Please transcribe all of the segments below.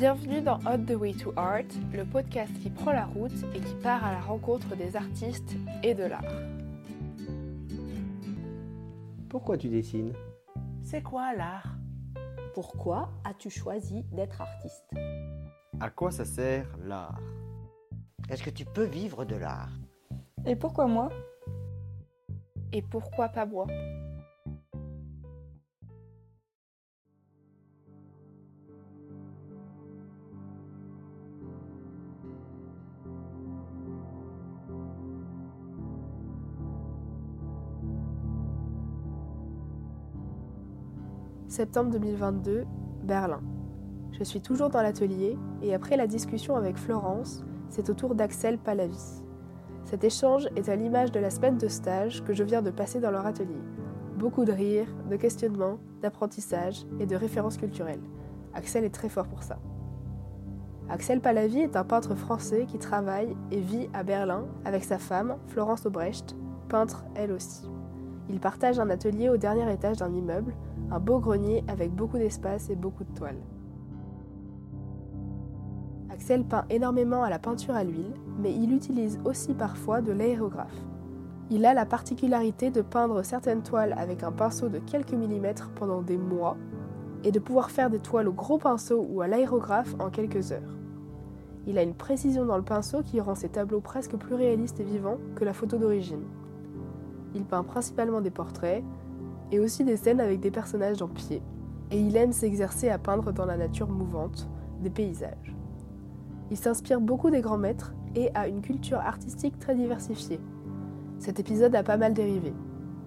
Bienvenue dans On the Way to Art, le podcast qui prend la route et qui part à la rencontre des artistes et de l'art. Pourquoi tu dessines? C'est quoi l'art? Pourquoi as-tu choisi d'être artiste? À quoi ça sert l'art? Est-ce que tu peux vivre de l'art? Et pourquoi moi? Et pourquoi pas moi? Septembre 2022, Berlin. Je suis toujours dans l'atelier et après la discussion avec Florence, c'est au tour d'Axel Palavi. Cet échange est à l'image de la semaine de stage que je viens de passer dans leur atelier. Beaucoup de rires, de questionnements, d'apprentissage et de références culturelles. Axel est très fort pour ça. Axel Palavi est un peintre français qui travaille et vit à Berlin avec sa femme, Florence Aubrecht, peintre elle aussi. Il partage un atelier au dernier étage d'un immeuble, un beau grenier avec beaucoup d'espace et beaucoup de toiles. Axel peint énormément à la peinture à l'huile, mais il utilise aussi parfois de l'aérographe. Il a la particularité de peindre certaines toiles avec un pinceau de quelques millimètres pendant des mois et de pouvoir faire des toiles au gros pinceau ou à l'aérographe en quelques heures. Il a une précision dans le pinceau qui rend ses tableaux presque plus réalistes et vivants que la photo d'origine. Il peint principalement des portraits et aussi des scènes avec des personnages en pied, et il aime s'exercer à peindre dans la nature mouvante, des paysages. Il s'inspire beaucoup des grands maîtres et a une culture artistique très diversifiée. Cet épisode a pas mal dérivé.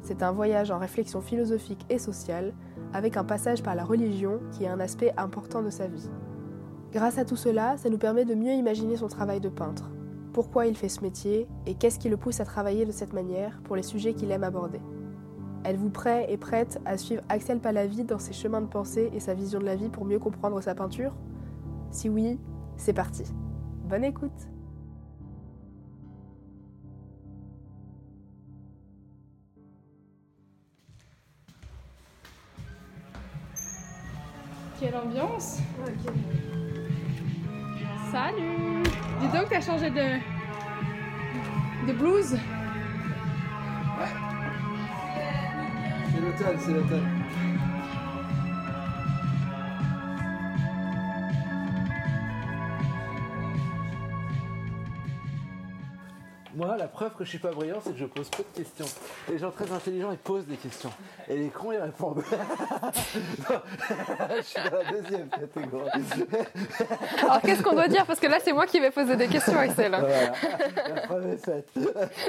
C'est un voyage en réflexion philosophique et sociale, avec un passage par la religion qui est un aspect important de sa vie. Grâce à tout cela, ça nous permet de mieux imaginer son travail de peintre, pourquoi il fait ce métier et qu'est-ce qui le pousse à travailler de cette manière pour les sujets qu'il aime aborder. Êtes-vous prêt et prête à suivre Axel Palavi dans ses chemins de pensée et sa vision de la vie pour mieux comprendre sa peinture? Si oui, c'est parti. Bonne écoute! Quelle ambiance! Salut! Dis donc, t'as changé de... de blouse? C'est l'automne, c'est l'automne. Moi, la preuve que je suis pas brillant, c'est que je pose peu de questions. Les gens très intelligents, ils posent des questions. Et les cons, ils répondent. Je suis dans la deuxième catégorie. Alors qu'est-ce qu'on doit dire? Parce que là, c'est moi qui vais poser des questions, Axel. Voilà, la preuve est faite.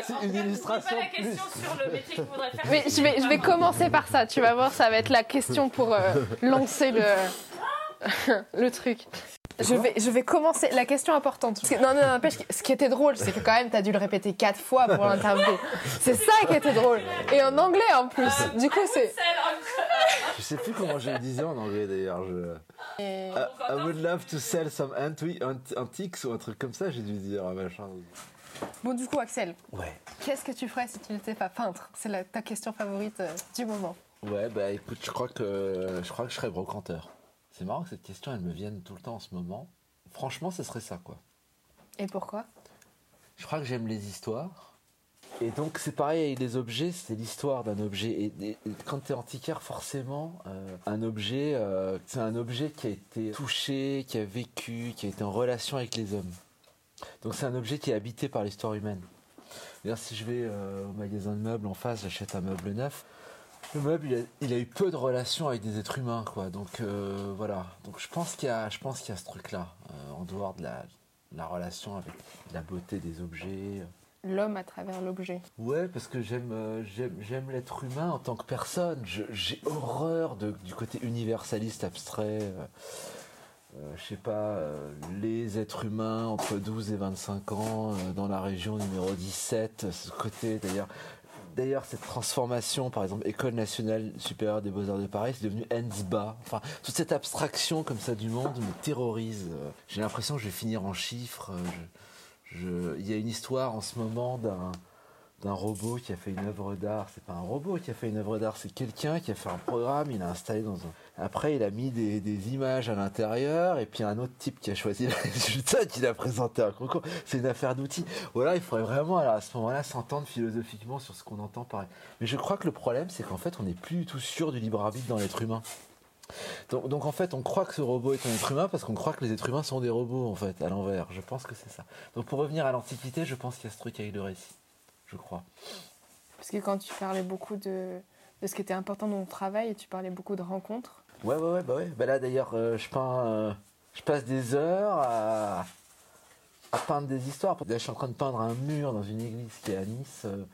C'est une illustration pas la plus. question sur le métier que vous voudrez faire. Mais je vais, je vais commencer par ça, tu vas voir, ça va être la question pour euh, lancer le, le truc. Je vais, je vais commencer. La question importante. Parce que- non, non, n'empêche, ce qui était drôle, c'est que quand même, t'as dû le répéter quatre fois pour l'interview. C'est ça qui était drôle. Et en anglais en plus. Du coup, c'est. Je sais plus comment je le disais en anglais d'ailleurs. Je... I, I would love to sell some anti- ant- antiques ou un truc comme ça, j'ai dû dire. Machin. Bon, du coup, Axel, Ouais. qu'est-ce que tu ferais si tu n'étais pas peintre? C'est ta question favorite euh, du moment. Ouais, bah écoute, je crois que je crois que je serais brocanteur. C'est marrant que cette question, elle me vienne tout le temps en ce moment. Franchement, ce serait ça, quoi. Et pourquoi? Je crois que j'aime les histoires. Et donc, c'est pareil avec les objets, c'est l'histoire d'un objet. Et, et- et quand tu es antiquaire, forcément, euh, un objet, euh, c'est un objet qui a été touché, qui a vécu, qui a été en relation avec les hommes. Donc, c'est un objet qui est habité par l'histoire humaine. D'ailleurs, si je vais euh, au magasin de meubles en face, j'achète un meuble neuf. Le meuble, il a, il a eu peu de relations avec des êtres humains, quoi. Donc euh, voilà. Donc je pense qu'il y a, je pense qu'il y a ce truc-là, euh, en dehors de la, la relation avec la beauté des objets. L'homme à travers l'objet. Ouais, parce que j'aime, euh, j'aime, j'aime l'être humain en tant que personne. Je- j'ai horreur de, du côté universaliste abstrait. euh, je sais pas, euh, les êtres humains entre 12 et 25 ans euh, dans la région numéro 17, ce côté d'ailleurs. D'ailleurs, cette transformation, par exemple, École nationale supérieure des beaux-arts de Paris, c'est devenu ENSBA. Enfin, toute cette abstraction comme ça du monde me terrorise. J'ai l'impression que je vais finir en chiffres. euh, Il y a une histoire en ce moment d'un d'un robot qui a fait une œuvre d'art. C'est pas un robot qui a fait une œuvre d'art, c'est quelqu'un qui a fait un programme, il a installé dans un. Après, il a mis des, images à l'intérieur, et puis un autre type qui a choisi le résultat, qui l'a présenté un concours. C'est une affaire d'outils. Voilà, il faudrait vraiment, à ce moment-là, s'entendre philosophiquement sur ce qu'on entend par. Mais je crois que le problème, c'est qu'en fait, on n'est plus du tout sûr du libre arbitre dans l'être humain. Donc, donc, en fait, on croit que ce robot est un être humain parce qu'on croit que les êtres humains sont des robots, en fait, à l'envers. Je pense que c'est ça. Donc pour revenir à l'Antiquité, je pense qu'il y a ce truc avec le récit. Je crois. Parce que quand tu parlais beaucoup de, de ce qui était important dans ton travail, tu parlais beaucoup de rencontres. Ouais, ouais, ouais, bah ouais. Bah là d'ailleurs, euh, je peins, euh, je passe des heures à, à peindre des histoires. Là, je suis en train de peindre un mur dans une église qui est à Nice. euh,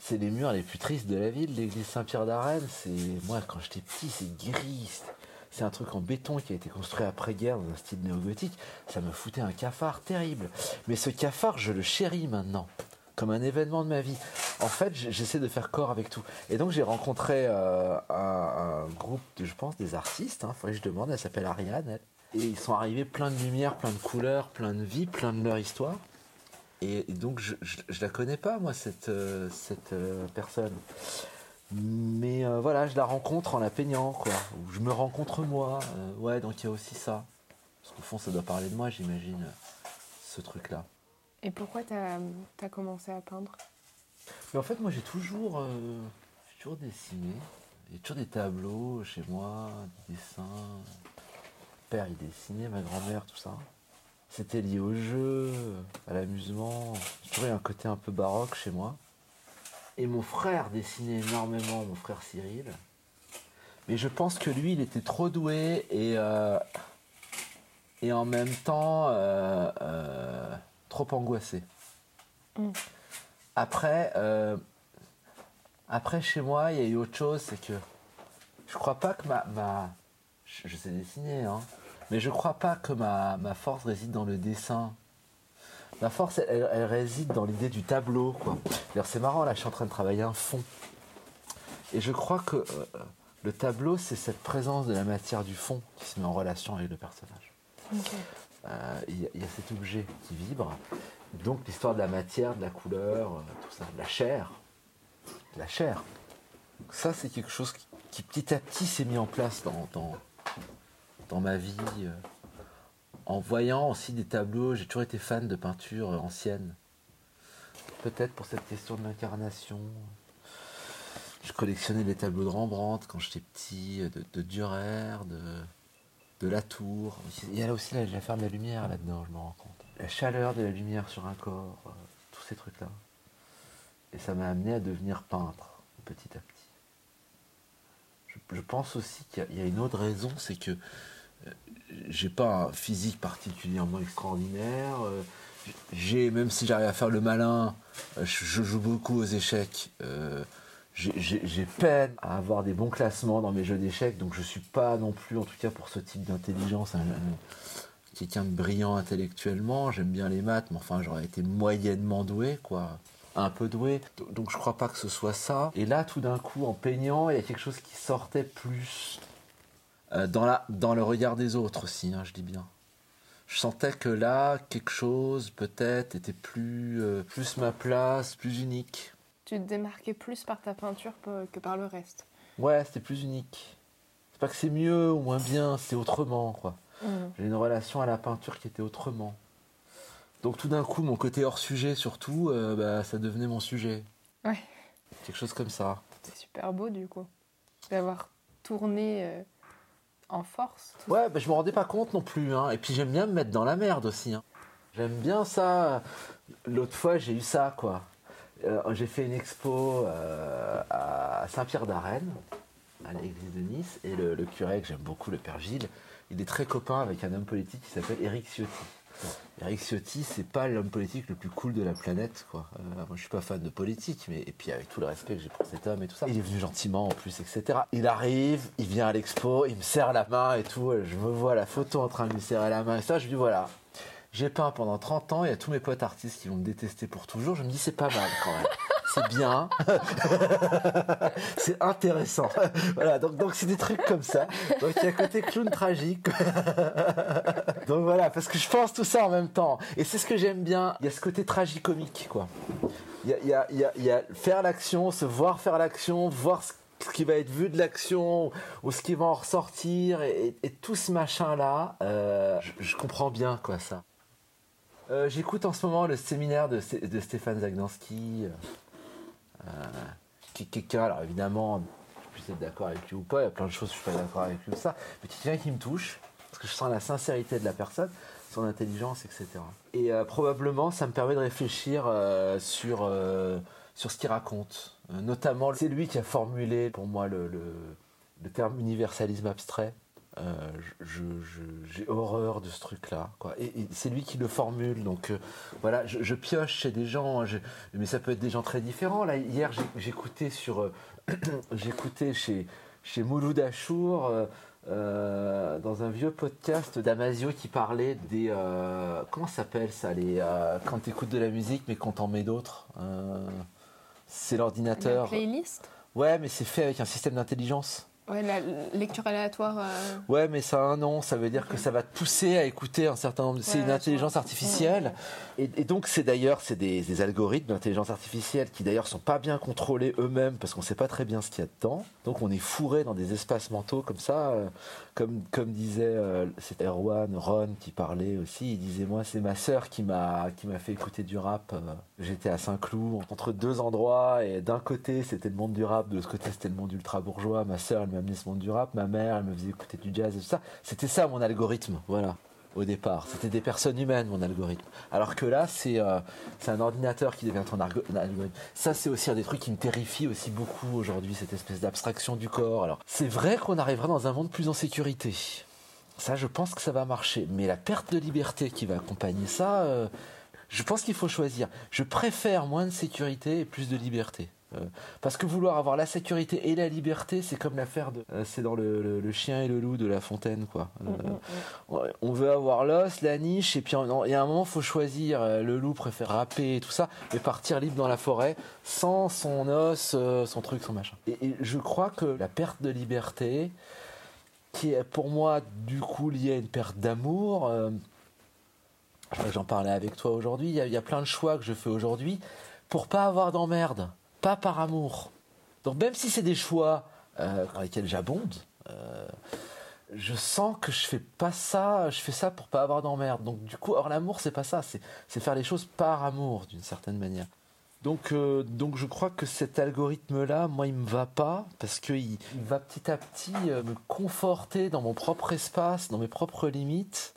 c'est les murs les plus tristes de la ville, l'église Saint-Pierre d'Arène. C'est moi quand j'étais petit, c'est gris. c'est- C'est un truc en béton qui a été construit après-guerre dans un style néo-gothique. Ça me foutait un cafard terrible. Mais ce cafard, je le chéris maintenant, comme un événement de ma vie. En fait, j'essaie de faire corps avec tout. Et donc j'ai rencontré euh, un, groupe de, je pense, des artistes. Hein, faudrait que je demande. Elle s'appelle Ariane. Et ils sont arrivés plein de lumière, plein de couleurs, plein de vie, plein de leur histoire. Et, donc je, je la connais pas moi cette euh, cette euh, personne. Mais voilà, je la rencontre en la peignant quoi. Je me rencontre moi. Ouais, donc il y a aussi ça. Parce qu'au fond, ça doit parler de moi, j'imagine, ce truc-là. Et pourquoi tu as, commencé à peindre? Mais en fait, moi, j'ai toujours, euh, toujours dessiné. Il y a toujours des tableaux chez moi, des dessins. Mon père, il dessinait, ma grand-mère, tout ça. C'était lié au jeu, à l'amusement. J'ai toujours un côté un peu baroque chez moi. Et mon frère dessinait énormément, mon frère Cyril. Mais je pense que lui, il était trop doué et, euh, et en même temps euh, euh, trop angoissé. Après, euh, après, chez moi, il y a eu autre chose, c'est que je crois pas que ma. ma je, je sais dessiner, hein, mais je crois pas que ma, ma force réside dans le dessin. Ma force, elle, elle réside dans l'idée du tableau, quoi. C'est marrant, là, je suis en train de travailler un fond. Et je crois que euh, le tableau, c'est cette présence de la matière du fond qui se met en relation avec le personnage. Il y, a- il y a cet objet qui vibre. Donc l'histoire de la matière, de la couleur, euh, tout ça, de la chair. La chair. Ça, c'est quelque chose qui, petit à petit s'est mis en place dans, dans, ma vie. euh. En voyant aussi des tableaux, j'ai toujours été fan de peinture euh, ancienne. Peut-être pour cette question de l'incarnation. Je collectionnais les tableaux de Rembrandt quand j'étais petit, de, de Dürer, de, de Latour. Il y a là aussi la, la ferme de la lumière là-dedans, je me rends compte. La chaleur de la lumière sur un corps, euh, tous ces trucs-là. Et ça m'a amené à devenir peintre, petit à petit. Je, je pense aussi qu'il y a- il y, a une autre raison, c'est que euh, j'ai pas un physique particulièrement extraordinaire. euh, j'ai, même si j'arrive à faire le malin, je, je joue beaucoup aux échecs. J'ai- peine à avoir des bons classements dans mes jeux d'échecs, donc je suis pas non plus, en tout cas pour ce type d'intelligence, un- un- quelqu'un de brillant intellectuellement. J'aime bien les maths, mais enfin j'aurais été moyennement doué, quoi. Un peu doué. Do- Donc je crois pas que ce soit ça. Et là, tout d'un coup, en peignant, il y a quelque chose qui sortait plus euh, dans le regard des autres aussi, hein, je dis bien. Je sentais que là, quelque chose peut-être était plus, euh, plus ma place, plus unique. Tu te démarquais plus par ta peinture que par le reste. Ouais, c'était plus unique. C'est pas que c'est mieux ou moins bien, c'est autrement, quoi. J'ai une relation à la peinture qui était autrement. Donc tout d'un coup, mon côté hors sujet, surtout, euh, bah, ça devenait mon sujet. Ouais. Quelque chose comme ça. C'est super beau du coup. D'avoir tourné euh, en force. Ouais, bah, je me rendais pas compte non plus. Hein. Et puis j'aime bien me mettre dans la merde aussi. hein. J'aime bien ça. L'autre fois, j'ai eu ça, quoi. Euh, j'ai fait une expo euh, à Saint-Pierre d'Arène, à l'église de Nice, et le, le curé que j'aime beaucoup, le père Gilles, il est très copain avec un homme politique qui s'appelle Éric Ciotti. Éric Ciotti, c'est pas l'homme politique le plus cool de la planète, quoi. Euh, moi, je suis pas fan de politique, mais et puis avec tout le respect que j'ai pour cet homme et tout ça, il est venu gentiment en plus, etc. Il arrive, il vient à l'expo, il me serre la main et tout. Je me vois la photo en train de lui serrer la main et ça, je lui dis voilà. J'ai peint pendant 30 ans, il y a tous mes potes artistes qui vont me détester pour toujours. Je me dis c'est pas mal quand même. C'est bien. c'est intéressant. voilà, donc donc c'est des trucs comme ça. Donc il y a côté clown tragique. donc voilà, parce que je pense tout ça en même temps. Et c'est ce que j'aime bien. Il y a ce côté tragicomique, quoi. Il y a, il y a- il y a- faire l'action, se voir faire l'action, voir ce qui va être vu de l'action ou ce qui va en ressortir et, tout ce machin là, je, je comprends bien quoi ça. Euh, J'écoute en ce moment le séminaire de, de Stéphane Zagnansky, euh, est quelqu'un, alors évidemment, je peux être d'accord avec lui ou pas, il y a plein de choses que je suis pas d'accord avec lui ou ça, mais quelqu'un qui me touche, parce que je sens la sincérité de la personne, son intelligence, etc. Et euh, probablement, ça me permet de réfléchir euh, sur, euh, sur ce qu'il raconte. Euh, notamment, c'est lui qui a formulé pour moi le- le terme universalisme abstrait. Euh, j'ai horreur de ce truc-là. Et, et c'est lui qui le formule. Donc euh, voilà, je, je pioche chez des gens, je- mais ça peut être des gens très différents. Là, hier, j'écoutais sur, euh, j'écoutais chez chez Mouloud Achour euh, dans un vieux podcast d'Amazio qui parlait des comment ça s'appelle ça les quand tu écoutes de la musique mais qu'on t'en met d'autres. C'est La l'ordinateur. playlist? Ouais, mais c'est fait avec un système d'intelligence. Ouais, la lecture aléatoire. euh, Ouais, mais ça a un nom, ça veut dire que ça va te pousser à écouter un certain nombre. C'est Ouais, une intelligence artificielle. Et, et donc, c'est d'ailleurs c'est des, des algorithmes d'intelligence artificielle qui d'ailleurs sont pas bien contrôlés eux-mêmes parce qu'on sait pas très bien ce qu'il y a dedans. Donc, on est fourré dans des espaces mentaux comme ça. euh, comme, comme disait, euh, Erwan, Ron qui parlait aussi. Il disait Moi, c'est ma sœur qui m'a qui m'a fait écouter du rap. J'étais à Saint-Cloud, entre deux endroits, et d'un côté, c'était le monde du rap, de l'autre côté, c'était le monde ultra bourgeois. Ma sœur, elle m'a amené ce monde du rap. Ma mère, elle me faisait écouter du jazz et tout ça. C'était ça mon algorithme, voilà, au départ. C'était des personnes humaines, mon algorithme. Alors que là, c'est euh, un ordinateur qui devient ton algorithme. Ça, c'est aussi un des trucs qui me terrifie aussi beaucoup aujourd'hui, cette espèce d'abstraction du corps. Alors, c'est vrai qu'on arrivera dans un monde plus en sécurité. Ça, je pense que ça va marcher. Mais la perte de liberté qui va accompagner ça, euh, je pense qu'il faut choisir. Je préfère moins de sécurité et plus de liberté. Euh, parce que vouloir avoir la sécurité et la liberté, c'est comme l'affaire de. euh, c'est dans le, le- le chien et le loup de La Fontaine, quoi. Euh, ouais, on veut avoir l'os, la niche, et puis il y a un moment, faut choisir. Le loup préfère râper et tout ça, mais partir libre dans la forêt sans son os, son truc, son machin. Et, et je crois que la perte de liberté, qui est pour moi du coup liée à une perte d'amour. euh, je crois que j'en parlais avec toi aujourd'hui. Il y, a- plein de choix que je fais aujourd'hui pour pas avoir d'emmerde, pas par amour. Donc même si c'est des choix euh, dans lesquels j'abonde, euh, je sens que je fais pas ça, je fais ça pour pas avoir d'emmerde. Donc du coup, or l'amour c'est pas ça, c'est faire les choses par amour d'une certaine manière. Donc, euh, donc je crois que cet algorithme-là, moi, il me va pas parce qu'il il va petit à petit euh, me conforter dans mon propre espace, dans mes propres limites,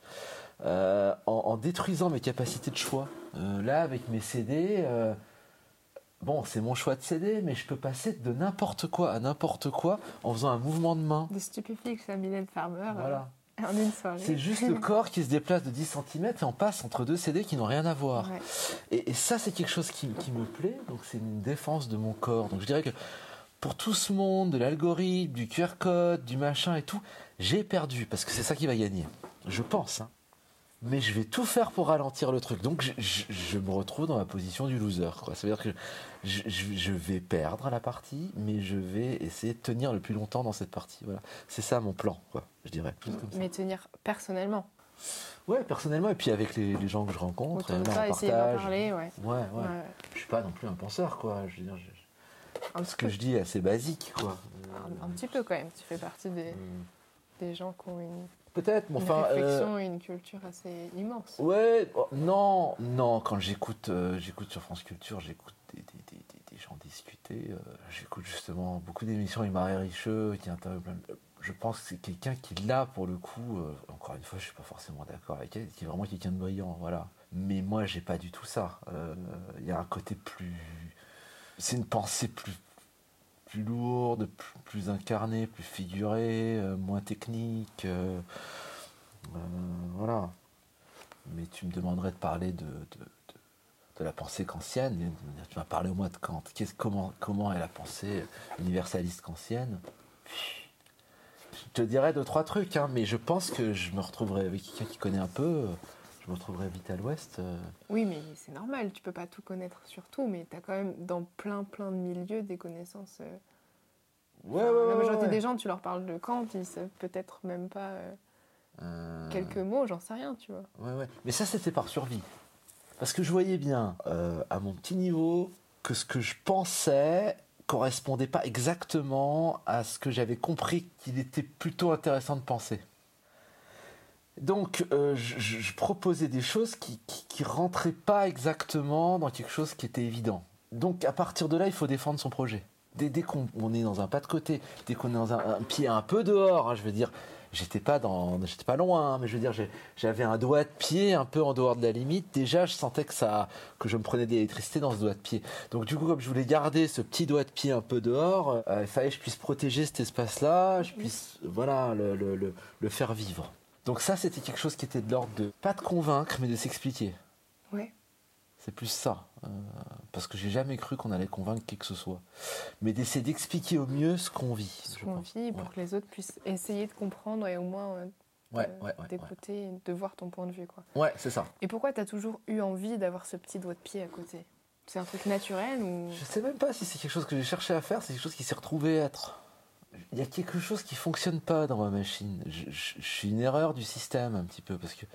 euh, en, en détruisant mes capacités de choix. Euh, là, avec mes CD, euh, bon, c'est mon choix de CD, mais je peux passer de n'importe quoi à n'importe quoi en faisant un mouvement de main. Des stupéfiants à Mylène Farmer Voilà. en une soirée. C'est juste le corps qui se déplace de 10 cm et on passe entre deux CD qui n'ont rien à voir. Ouais. Et, et ça, c'est quelque chose qui, qui me plaît, donc c'est une défense de mon corps. Donc je dirais que pour tout ce monde, de l'algorithme, du QR code, du machin et tout, j'ai perdu, parce que c'est ça qui va gagner. Je pense. hein. Mais je vais tout faire pour ralentir le truc. Donc je, je- je me retrouve dans la position du loser. quoi. Ça veut dire que je, vais perdre la partie, mais je vais essayer de tenir le plus longtemps dans cette partie. Voilà. C'est ça mon plan, quoi, je dirais. Mais tenir personnellement. Ouais, personnellement, et puis avec les, les gens que je rencontre, Autour de là, on partage. parler, ouais. Ouais, ouais. Ouais. Je suis pas non plus un penseur, quoi. Je veux dire, ce que je dis est assez basique, quoi. un, un petit peu quand même. Tu fais partie des, Hmm. des gens qui ont une, Peut-être, mais une enfin. euh, réflexion et une culture assez immense. Ouais, oh, non, non, quand j'écoute euh, j'écoute sur France Culture, j'écoute des, des, des, des- des gens discuter. euh, j'écoute justement beaucoup d'émissions avec Marie Richeux qui interviewe Je pense que c'est quelqu'un qui, là, pour le coup, euh, encore une fois, je suis pas forcément d'accord avec elle, qui est vraiment quelqu'un de brillant, voilà. Mais moi, j'ai pas du tout ça. Euh, Il y a un côté plus. C'est une pensée plus plus lourde, plus, plus incarnée, plus figurée, euh, moins technique. euh, euh, voilà. Mais tu me demanderais de parler de, de, de- la pensée kantienne. Tu m'as parlé au moins de Kant. Comment, comment est la pensée universaliste kantienne? Je te dirais deux, trois trucs, hein, mais je pense que je me retrouverai avec quelqu'un qui connaît un peu. Je me retrouverai vite à l'ouest. euh, Oui, mais c'est normal. Tu peux pas tout connaître sur tout, mais tu as quand même dans plein, plein de milieux des connaissances. euh, Ouais, enfin, ouais, la majorité ouais. des gens, tu leur parles de Kant, ils savent peut-être même pas euh, Euh, quelques mots, j'en sais rien, tu vois. Ouais, ouais. Mais ça, c'était par survie. Parce que je voyais bien, euh, à mon petit niveau, que ce que je pensais correspondait pas exactement à ce que j'avais compris qu'il était plutôt intéressant de penser. Donc, euh, je, proposais des choses qui, qui, rentraient pas exactement dans quelque chose qui était évident. Donc, à partir de là, il faut défendre son projet. Dès, dès qu'on on est dans un pas de côté, dès qu'on est dans un, pied un peu dehors, hein, je veux dire, j'étais pas dans, j'étais pas loin, hein, mais je veux dire, j'avais un doigt de pied un peu en dehors de la limite. Déjà, je sentais que ça, que je me prenais d'électricité dans ce doigt de pied. Donc, du coup, comme je voulais garder ce petit doigt de pied un peu dehors, euh, il fallait que je puisse protéger cet espace-là, je puisse, voilà, le, le faire vivre. Donc ça, c'était quelque chose qui était de l'ordre de pas de convaincre, mais de s'expliquer. Ouais. C'est plus ça. euh, parce que j'ai jamais cru qu'on allait convaincre qui que ce soit. Mais d'essayer d'expliquer au mieux ce qu'on vit. Ce qu'on vit pour Ouais. que les autres puissent essayer de comprendre et au moins euh, Ouais, euh, ouais, d'écouter de voir ton point de vue. Quoi. Ouais, c'est ça. Et pourquoi tu as toujours eu envie d'avoir ce petit doigt de pied à côté? C'est un truc naturel ou? Je sais même pas si c'est quelque chose que j'ai cherché à faire, c'est quelque chose qui s'est retrouvé être. Il y a quelque chose qui fonctionne pas dans ma machine. Je, suis une erreur du système un petit peu parce que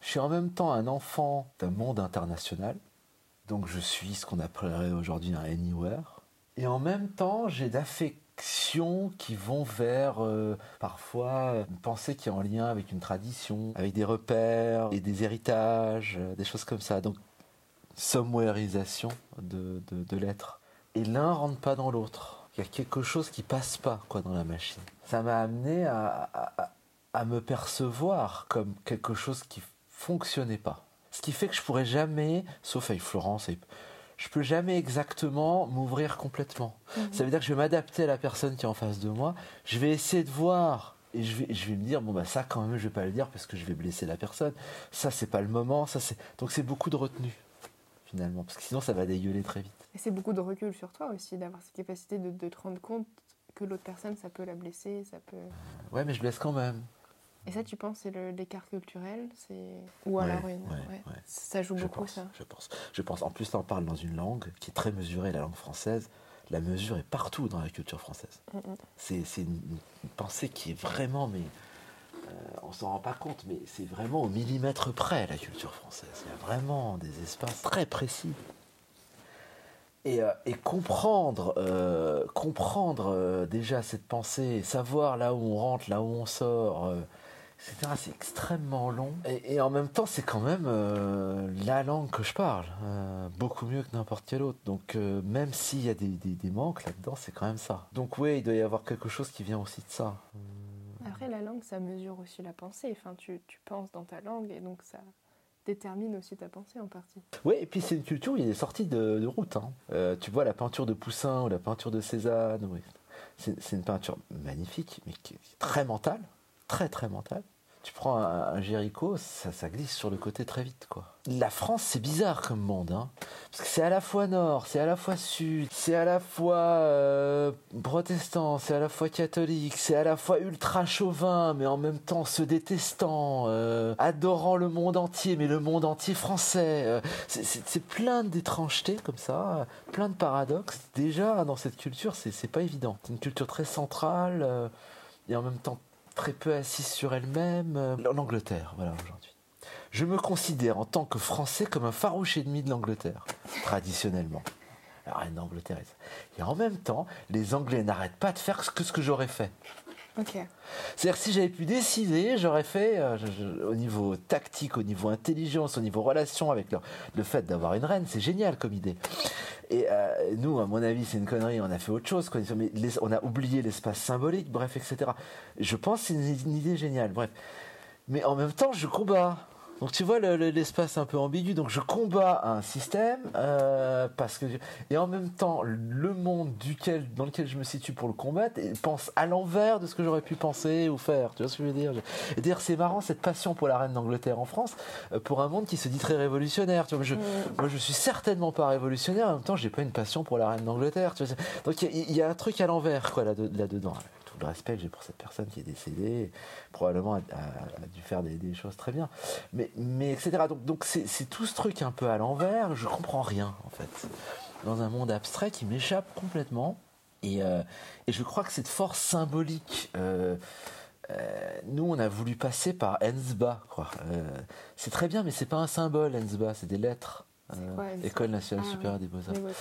je suis en même temps un enfant d'un monde international, donc je suis ce qu'on appellerait aujourd'hui un anywhere, et en même temps j'ai d'affections qui vont vers euh, parfois une pensée qui est en lien avec une tradition, avec des repères et des héritages, euh, des choses comme ça. Donc somewhereisation de, de, de l'être. Et l'un rentre pas dans l'autre. Il y a quelque chose qui passe pas quoi dans la machine. Ça m'a amené à, à- me percevoir comme quelque chose qui fonctionnait pas. Ce qui fait que je pourrais jamais, sauf avec Florence, et- je peux jamais exactement m'ouvrir complètement. Ça veut dire que je vais m'adapter à la personne qui est en face de moi. Je vais essayer de voir. Et je vais, je vais me dire, bon, bah, ça, quand même, je vais pas le dire parce que je vais blesser la personne. Ça, c'est pas le moment. Ça, c'est... Donc, c'est beaucoup de retenue, finalement. Parce que sinon, ça va dégueuler très vite. Et c'est beaucoup de recul sur toi aussi, d'avoir cette capacité de, de te rendre compte que l'autre personne, ça peut la blesser, ça peut... Ouais, mais je blesse quand même. Et ça, tu penses, c'est l'écart culturel c'est Ou Ouais, une... ouais, ouais. ouais. Ça joue Je beaucoup, pense, ça. je pense. Je pense. En plus, là, on parle dans une langue qui est très mesurée, la langue française. La mesure est partout dans la culture française. Mm, mm. C'est, une, une pensée qui est vraiment, mais euh, on s'en rend pas compte, mais c'est vraiment au millimètre près la culture française. Il y a vraiment des espaces très précis. Et, euh, comprendre, euh, comprendre euh, déjà cette pensée, savoir là où on rentre, là où on sort, euh, etc. C'est extrêmement long. Et, en même temps, c'est quand même euh, la langue que je parle, euh, beaucoup mieux que n'importe quelle autre. Donc euh, même s'il y a des, des- des manques là-dedans, c'est quand même ça. Donc oui, il doit y avoir quelque chose qui vient aussi de ça. Après, la langue, ça mesure aussi la pensée. Enfin, tu, tu penses dans ta langue et donc ça détermine aussi ta pensée en partie. Oui, et puis c'est une culture où il y a des sorties de, route. hein. Euh, tu vois la peinture de Poussin ou la peinture de Cézanne. oui. C'est une peinture magnifique, mais qui est très mentale, très très mentale. Tu prends un, un ça, glisse sur le côté très vite, quoi. La France, c'est bizarre comme monde, hein. Parce que c'est à la fois nord, c'est à la fois sud, c'est à la fois euh, protestant, c'est à la fois catholique, c'est à la fois ultra chauvin, mais en même temps se détestant, euh, adorant le monde entier, mais le monde entier français. euh, c'est- plein d'étrangetés comme ça, plein de paradoxes. Déjà, dans cette culture, c'est pas évident. C'est une culture très centrale et en même temps très peu assise sur elle-même. euh, L'Angleterre, voilà, aujourd'hui. Je me considère en tant que Français comme un farouche ennemi de l'Angleterre, traditionnellement. La reine d'Angleterre. et en même temps, les Anglais n'arrêtent pas de faire que ce que j'aurais fait. C'est-à-dire si j'avais pu décider, j'aurais fait euh, au niveau tactique, au niveau intelligence, au niveau relation avec le fait d'avoir une reine, c'est génial comme idée. Et euh, nous, à mon avis, c'est une connerie, on a fait autre chose, on a oublié l'espace symbolique, bref, etc. Je pense que c'est une, une idée géniale, bref. Mais en même temps, je combats. Donc tu vois le- le- l'espace un peu ambigu. Donc je combats un système euh, parce que et en même temps le monde duquel dans lequel je me situe pour le combattre pense à l'envers de ce que j'aurais pu penser ou faire. Tu vois ce que je veux dire? Et d'ailleurs c'est marrant cette passion pour la reine d'Angleterre en France euh, pour un monde qui se dit très révolutionnaire. Tu vois, je, moi je suis certainement pas révolutionnaire. En même temps j'ai pas une passion pour la reine d'Angleterre. Donc il y, a- il y a un truc à l'envers quoi là, là dedans. Tout le respect que j'ai pour cette personne qui est décédée, probablement a, a- a dû faire des, des choses très bien mais, mais etc. Donc, donc c'est, c'est tout ce truc un peu à l'envers, je comprends rien en fait. Dans un monde abstrait qui m'échappe complètement. Et, euh, et je crois que cette force symbolique, euh, euh, nous on a voulu passer par Ensba. Quoi. C'est très bien, mais c'est pas un symbole Ensba, c'est des lettres. C'est quoi, École nationale Ah, supérieure des beaux-arts. Les beaux-arts.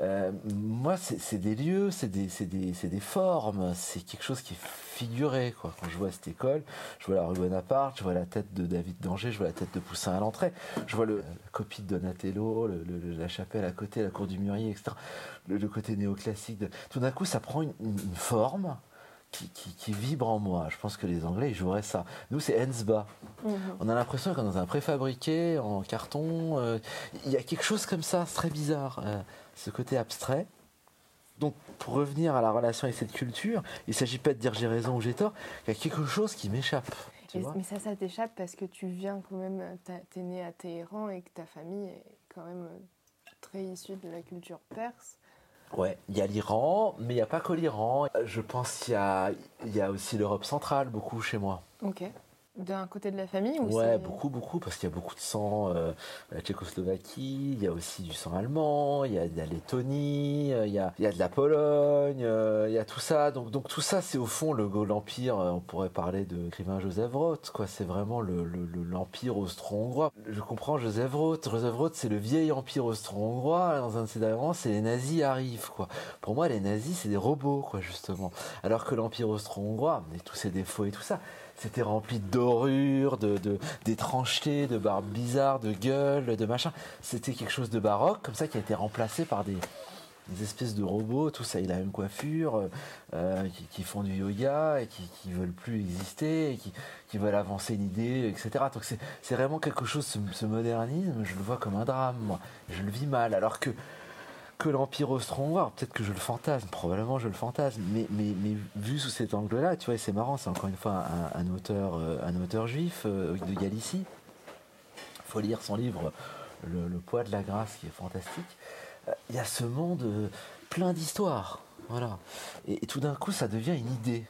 Euh, moi, c'est des lieux, c'est des, des, des, formes, c'est quelque chose qui est figuré. Quoi. Quand je vois cette école, je vois la rue Bonaparte, je vois la tête de David Danger, je vois la tête de Poussin à l'entrée, je vois le, la copie de Donatello, la chapelle à côté, la cour du Murier, etc. Le, côté néoclassique. De... Tout d'un coup, ça prend une, forme qui, qui, vibre en moi. Je pense que les Anglais, ils joueraient ça. Nous, c'est Hensba. Mhm. On a l'impression qu'on est dans un préfabriqué, en carton. Euh, il y a quelque chose comme ça, c'est très bizarre. Euh, ce côté abstrait. Donc, pour revenir à la relation avec cette culture, il ne s'agit pas de dire j'ai raison ou j'ai tort, il y a quelque chose qui m'échappe. Mais ça, ça t'échappe parce que tu viens quand même, tu es né à Téhéran et que ta famille est quand même très issue de la culture perse. Ouais, il y a l'Iran, mais il n'y a pas que l'Iran. Je pense qu'il y y a aussi l'Europe centrale, beaucoup chez moi. Ok. D'un côté de la famille ou Ouais, beaucoup, beaucoup, parce qu'il y a beaucoup de sang euh, la Tchécoslovaquie, il y a aussi du sang allemand, il y a de la Lettonie, euh, il y a, il y a de la Pologne, euh, il y a tout ça. Donc, donc tout ça, c'est au fond le l'empire. On pourrait parler de l'écrivain Joseph Roth, quoi. C'est vraiment le, l'empire austro-hongrois. Je comprends Joseph Roth. Joseph Roth, c'est le vieil empire austro-hongrois. Dans un de ses derniers romans, c'est les nazis arrivent, quoi. Pour moi, les nazis, c'est des robots, quoi, justement. Alors que l'empire austro-hongrois, avec tous ses défauts et tout ça, c'était rempli de dorures, de, d'étrangetés, de barbes bizarres, de gueules, de machin. C'était quelque chose de baroque, comme ça, qui a été remplacé par des, espèces de robots, tout ça, il a la même coiffure, euh, euh, qui, font du yoga et qui, qui veulent plus exister, et qui, veulent avancer une idée, etc. Donc c'est, vraiment quelque chose, ce, ce, modernisme, je le vois comme un drame, moi. Je le vis mal, alors que que l'Empire austro-hongrois. Peut-être que je le fantasme, probablement je le fantasme, mais, vu sous cet angle-là, tu vois, c'est marrant, c'est encore une fois un, auteur, euh, auteur juif euh, de Galicie. Il faut lire son livre le, poids de la grâce, qui est fantastique. Euh, il y a ce monde plein d'histoires. Voilà. Et, tout d'un coup, ça devient une idée.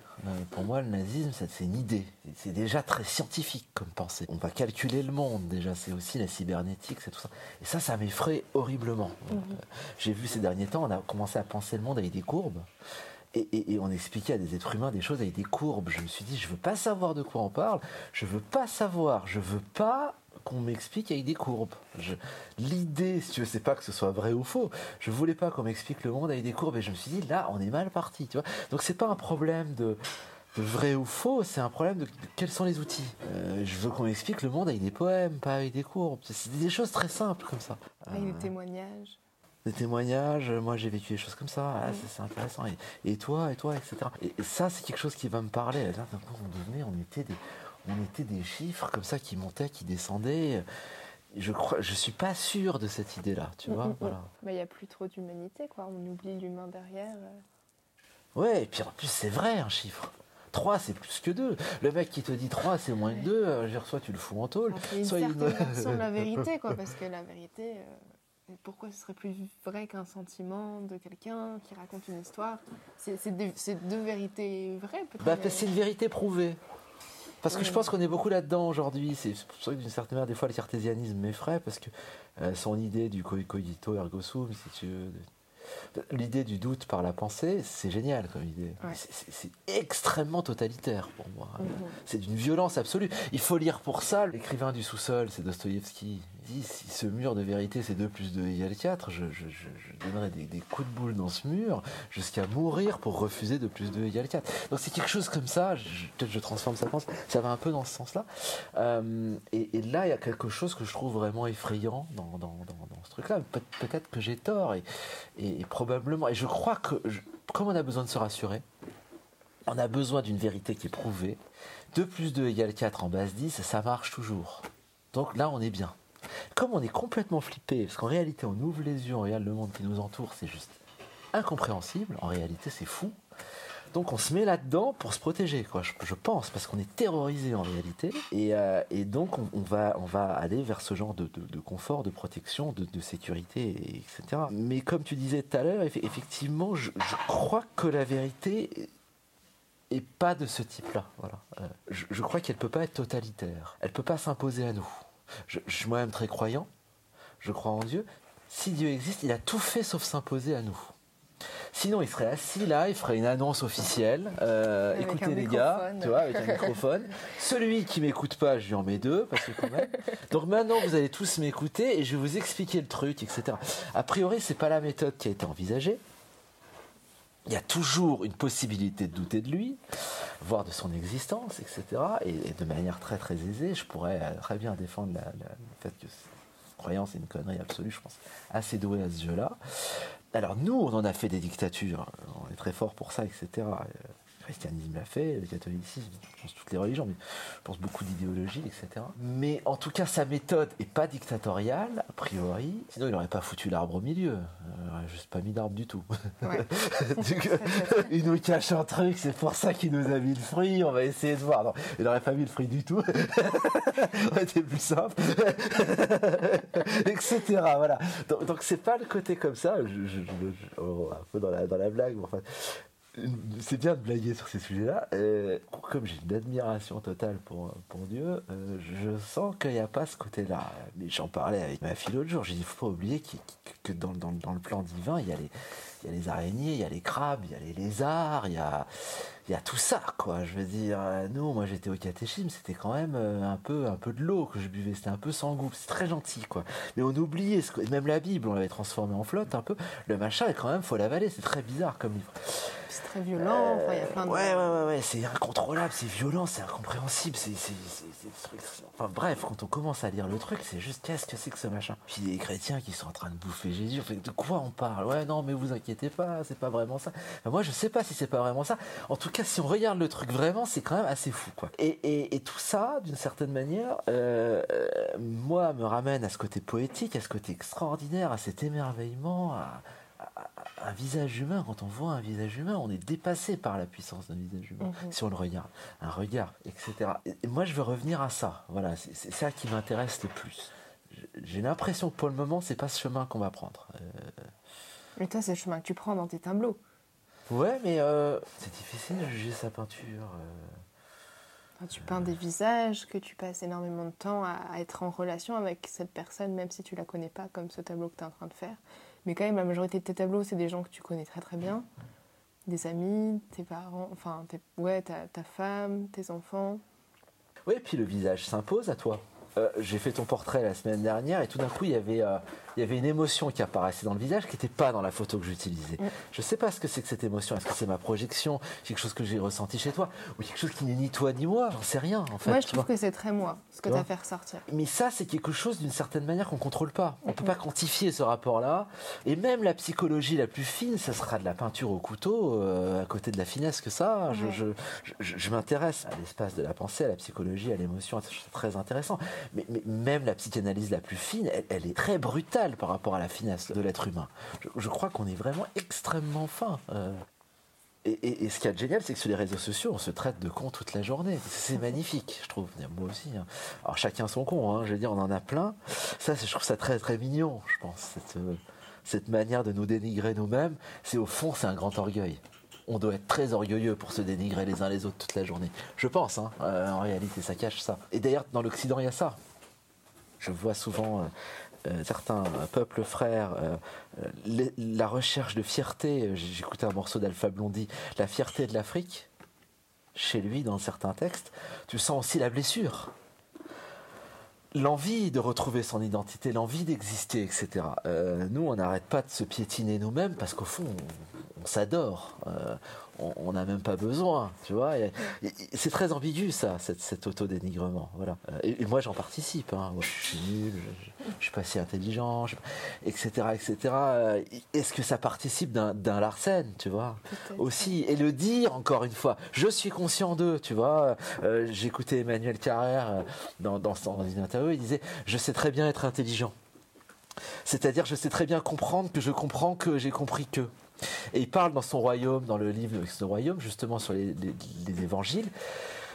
Pour moi, le nazisme, c'est une idée. C'est déjà très scientifique comme pensée. On va calculer le monde, déjà. C'est aussi la cybernétique, c'est tout ça. Et ça, ça m'effraie horriblement. Mhm. Euh, j'ai vu ces derniers temps, on a commencé à penser le monde avec des courbes. Et, on expliquait à des êtres humains des choses avec des courbes. Je me suis dit, je veux pas savoir de quoi on parle. Je veux pas savoir. Je veux pas qu'on m'explique avec des courbes. L'idée, si tu veux, c'est pas que ce soit vrai ou faux. Je voulais pas qu'on m'explique le monde avec des courbes et je me suis dit là, on est mal parti, tu vois. Donc c'est pas un problème de, vrai ou faux, c'est un problème de, quels sont les outils. Euh, je veux qu'on m'explique le monde avec des poèmes, pas avec des courbes. C'est des choses très simples comme ça. Avec des euh, témoignages. Des témoignages, moi j'ai vécu des choses comme ça, ah, c'est intéressant. Et, toi, et toi, etc. Et, ça, c'est quelque chose qui va me parler. Là, d'un coup, on devenait, on était des on était des chiffres comme ça qui montaient, qui descendaient. Je crois, je suis pas sûr de cette idée-là, tu vois. Voilà. Il n'y a plus trop d'humanité, quoi. On oublie l'humain derrière. Ouais, et puis en plus, c'est vrai un chiffre. 3 c'est plus que 2. Le mec qui te dit 3 c'est moins que 2, euh, soit tu le fous en tôle. C'est une soit certaine version de la vérité, quoi, parce que la vérité, euh, pourquoi ce serait plus vrai qu'un sentiment de quelqu'un qui raconte une histoire? C'est deux, vérités vraies, peut-être? Bah, c'est une vérité prouvée. Parce que je pense qu'on est beaucoup là-dedans aujourd'hui. C'est pour ça que d'une certaine manière, des fois, le cartésianisme m'effraie, parce que euh, son idée du cogito ergo sum, si tu veux, L'idée du doute par la pensée, c'est génial comme idée. C'est extrêmement totalitaire pour moi. Mhm. C'est d'une violence absolue. Il faut lire pour ça l'écrivain du sous-sol, c'est Dostoïevski. Dit si ce mur de vérité c'est 2 plus 2 égale 4, je, donnerai des, coups de boule dans ce mur jusqu'à mourir pour refuser 2 plus 2 égale 4. Donc c'est quelque chose comme ça, peut-être je transforme sa pensée, ça va un peu dans ce sens-là. Euh, et, là, il y a quelque chose que je trouve vraiment effrayant dans, dans, ce truc-là. peut-être que j'ai tort et, et, probablement, et je crois que, comme on a besoin de se rassurer, on a besoin d'une vérité qui est prouvée. 2 plus 2 égale 4 en base 10, ça marche toujours. Donc là, on est bien. Comme on est complètement flippé, parce qu'en réalité, on ouvre les yeux, on regarde le monde qui nous entoure, c'est juste incompréhensible. En réalité, c'est fou. Donc on se met là-dedans pour se protéger, quoi, je, pense, parce qu'on est terrorisé en réalité. Et, euh, donc on, va, on va aller vers ce genre de, confort, de protection, de, sécurité, etc. Mais comme tu disais tout à l'heure, effectivement, je, crois que la vérité est pas de ce type-là. Voilà. Euh, je, crois qu'elle peut pas être totalitaire. Elle peut pas s'imposer à nous. Je, je suis moi-même très croyant. Je crois en Dieu. Si Dieu existe, il a tout fait sauf s'imposer à nous. Sinon, il serait assis là, il ferait une annonce officielle. Euh, écoutez les gars, tu vois, avec un microphone. Celui qui m'écoute pas, je lui en mets deux, parce que quand même. Donc maintenant, vous allez tous m'écouter et je vais vous expliquer le truc, etc. A priori, c'est pas la méthode qui a été envisagée. Il y a toujours une possibilité de douter de lui, voire de son existence, etc. Et, de manière très très aisée, je pourrais euh, très bien défendre le fait que cette croyance est une connerie absolue, je pense, assez doué à ce jeu-là. Alors nous, on en a fait des dictatures, on est très fort pour ça, etc. Christianisme l'a fait, le catholicisme, je pense toutes les religions, mais je pense beaucoup d'idéologies, etc. Mais en tout cas, sa méthode est pas dictatoriale, a priori. Sinon, il n'aurait pas foutu l'arbre au milieu. Euh, Il n'aurait juste pas mis d'arbre du tout. Ouais. Donc, il nous cache un truc, c'est pour ça qu'il nous a mis le fruit, on va essayer de voir. Non, il n'aurait pas mis le fruit du tout. été plus simple. etc. Voilà. Donc, c'est pas le côté comme ça, je, je- je- je- oh, un peu dans la, dans la blague, mais enfin, c'est bien de blaguer sur ces sujets-là. Euh, comme j'ai une admiration totale pour, pour Dieu, euh, je sens qu'il n'y a pas ce côté-là. Mais j'en parlais avec ma fille l'autre jour. J'ai dit, faut pas oublier que dans, le plan divin, y, il y a les araignées, il y a les crabes, il y a les lézards, il y a, il y a tout ça, quoi. Je veux dire, euh, nous, moi j'étais au catéchisme, c'était quand même euh, un peu, un peu de l'eau que je buvais, c'était un peu sans goût, c'est très gentil, quoi. Mais on oubliait, ce même la Bible, on l'avait transformée en flotte un peu. Le machin, est quand même, faut l'avaler, c'est très bizarre comme livre. C'est très violent, enfin, il y a plein de. Ouais, ouais, ouais, ouais, c'est incontrôlable, c'est violent, c'est incompréhensible, c'est. Enfin bref, quand on commence à lire le truc, c'est juste qu'est-ce que c'est que ce machin? Puis les chrétiens qui sont en train de bouffer Jésus, enfin, de quoi on parle? Ouais, non, mais vous inquiétez pas, c'est pas vraiment ça. Enfin, moi, je sais pas si c'est pas vraiment ça. En tout cas, si on regarde le truc vraiment, c'est quand même assez fou, quoi. Et, et- et tout ça, d'une certaine manière, euh, euh, moi, me ramène à ce côté poétique, à ce côté extraordinaire, à cet émerveillement, à, un visage humain. Quand on voit un visage humain, on est dépassé par la puissance d'un visage humain, Mhm. si on le regarde. Un regard, etc. Et, moi, je veux revenir à ça. Voilà, c'est c'est ça qui m'intéresse le plus. J'ai l'impression que pour le moment, c'est pas ce chemin qu'on va prendre. Euh, Mais toi, c'est le chemin que tu prends dans tes tableaux. Ouais, mais euh, c'est difficile de juger sa peinture. euh. Enfin, tu peins des visages, que tu passes énormément de temps à, à être en relation avec cette personne, même si tu la connais pas, comme ce tableau que tu es en train de faire. Mais quand même, la majorité de tes tableaux, c'est des gens que tu connais très très bien. Des amis, tes parents, enfin, tes- ouais, ta, ta femme, tes enfants. Oui, puis le visage s'impose à toi. Euh, J'ai fait ton portrait la semaine dernière et tout d'un coup, il y avait, euh, il y avait une émotion qui apparaissait dans le visage qui n'était pas dans la photo que j'utilisais. Mm. Je sais pas ce que c'est que cette émotion. Est-ce que c'est ma projection, quelque chose que j'ai ressenti chez toi, ou quelque chose qui n'est ni toi ni moi? J'en sais rien, en fait. Moi, je trouve que c'est très moi, ce que Tu as fait ressortir. Mais ça, c'est quelque chose d'une certaine manière qu'on contrôle pas. On peut pas quantifier ce rapport-là. Et même la psychologie la plus fine, ça sera de la peinture au couteau, euh, à côté de la finesse que ça. Je, Ouais. je, je- je m'intéresse à l'espace de la pensée, à la psychologie, à l'émotion. C'est très intéressant. Mais, même la psychanalyse la plus fine, elle, est très brutale par rapport à la finesse de l'être humain. Je, crois qu'on est vraiment extrêmement fin. euh. Et, et- et ce qui est génial, c'est que sur les réseaux sociaux, on se traite de con toute la journée. C'est magnifique, je trouve. Moi aussi. hein. Alors chacun son con, hein. je veux dire, on en a plein. Ça, je trouve ça très très mignon, je pense. Cette, euh, cette manière de nous dénigrer nous-mêmes, c'est au fond, c'est un grand orgueil. On doit être très orgueilleux pour se dénigrer les uns les autres toute la journée. Je pense, hein. Euh, en réalité, ça cache ça. Et d'ailleurs, dans l'Occident, il y a ça. Je vois souvent euh, euh, certains peuples frères, la recherche de fierté. écouté un morceau d'Alpha Blondie, la fierté de l'Afrique. Chez lui, dans certains textes, tu sens aussi la blessure. L'envie de retrouver son identité, l'envie d'exister, etc. Nous, on n'arrête pas de se piétiner nous-mêmes parce qu'au fond, on, on s'adore. Euh, on- n'a même pas besoin, tu vois. C'est très ambigu, ça, cette, cet autodénigrement. Voilà. Euh, Et, et moi, j'en participe. hein. Moi, je suis nul, je, je, je suis pas si intelligent, je- etc., etc. Euh, Est-ce que ça participe d'un Larsen, tu vois aussi et le dire encore une fois je suis conscient d'eux tu vois Euh, j'écoutais Emmanuel Carrère euh, dans, dans une interview il disait je sais très bien être intelligent c'est-à-dire je sais très bien comprendre que je comprends que j'ai compris que et il parle dans son royaume dans le livre son royaume justement sur les, les- les évangiles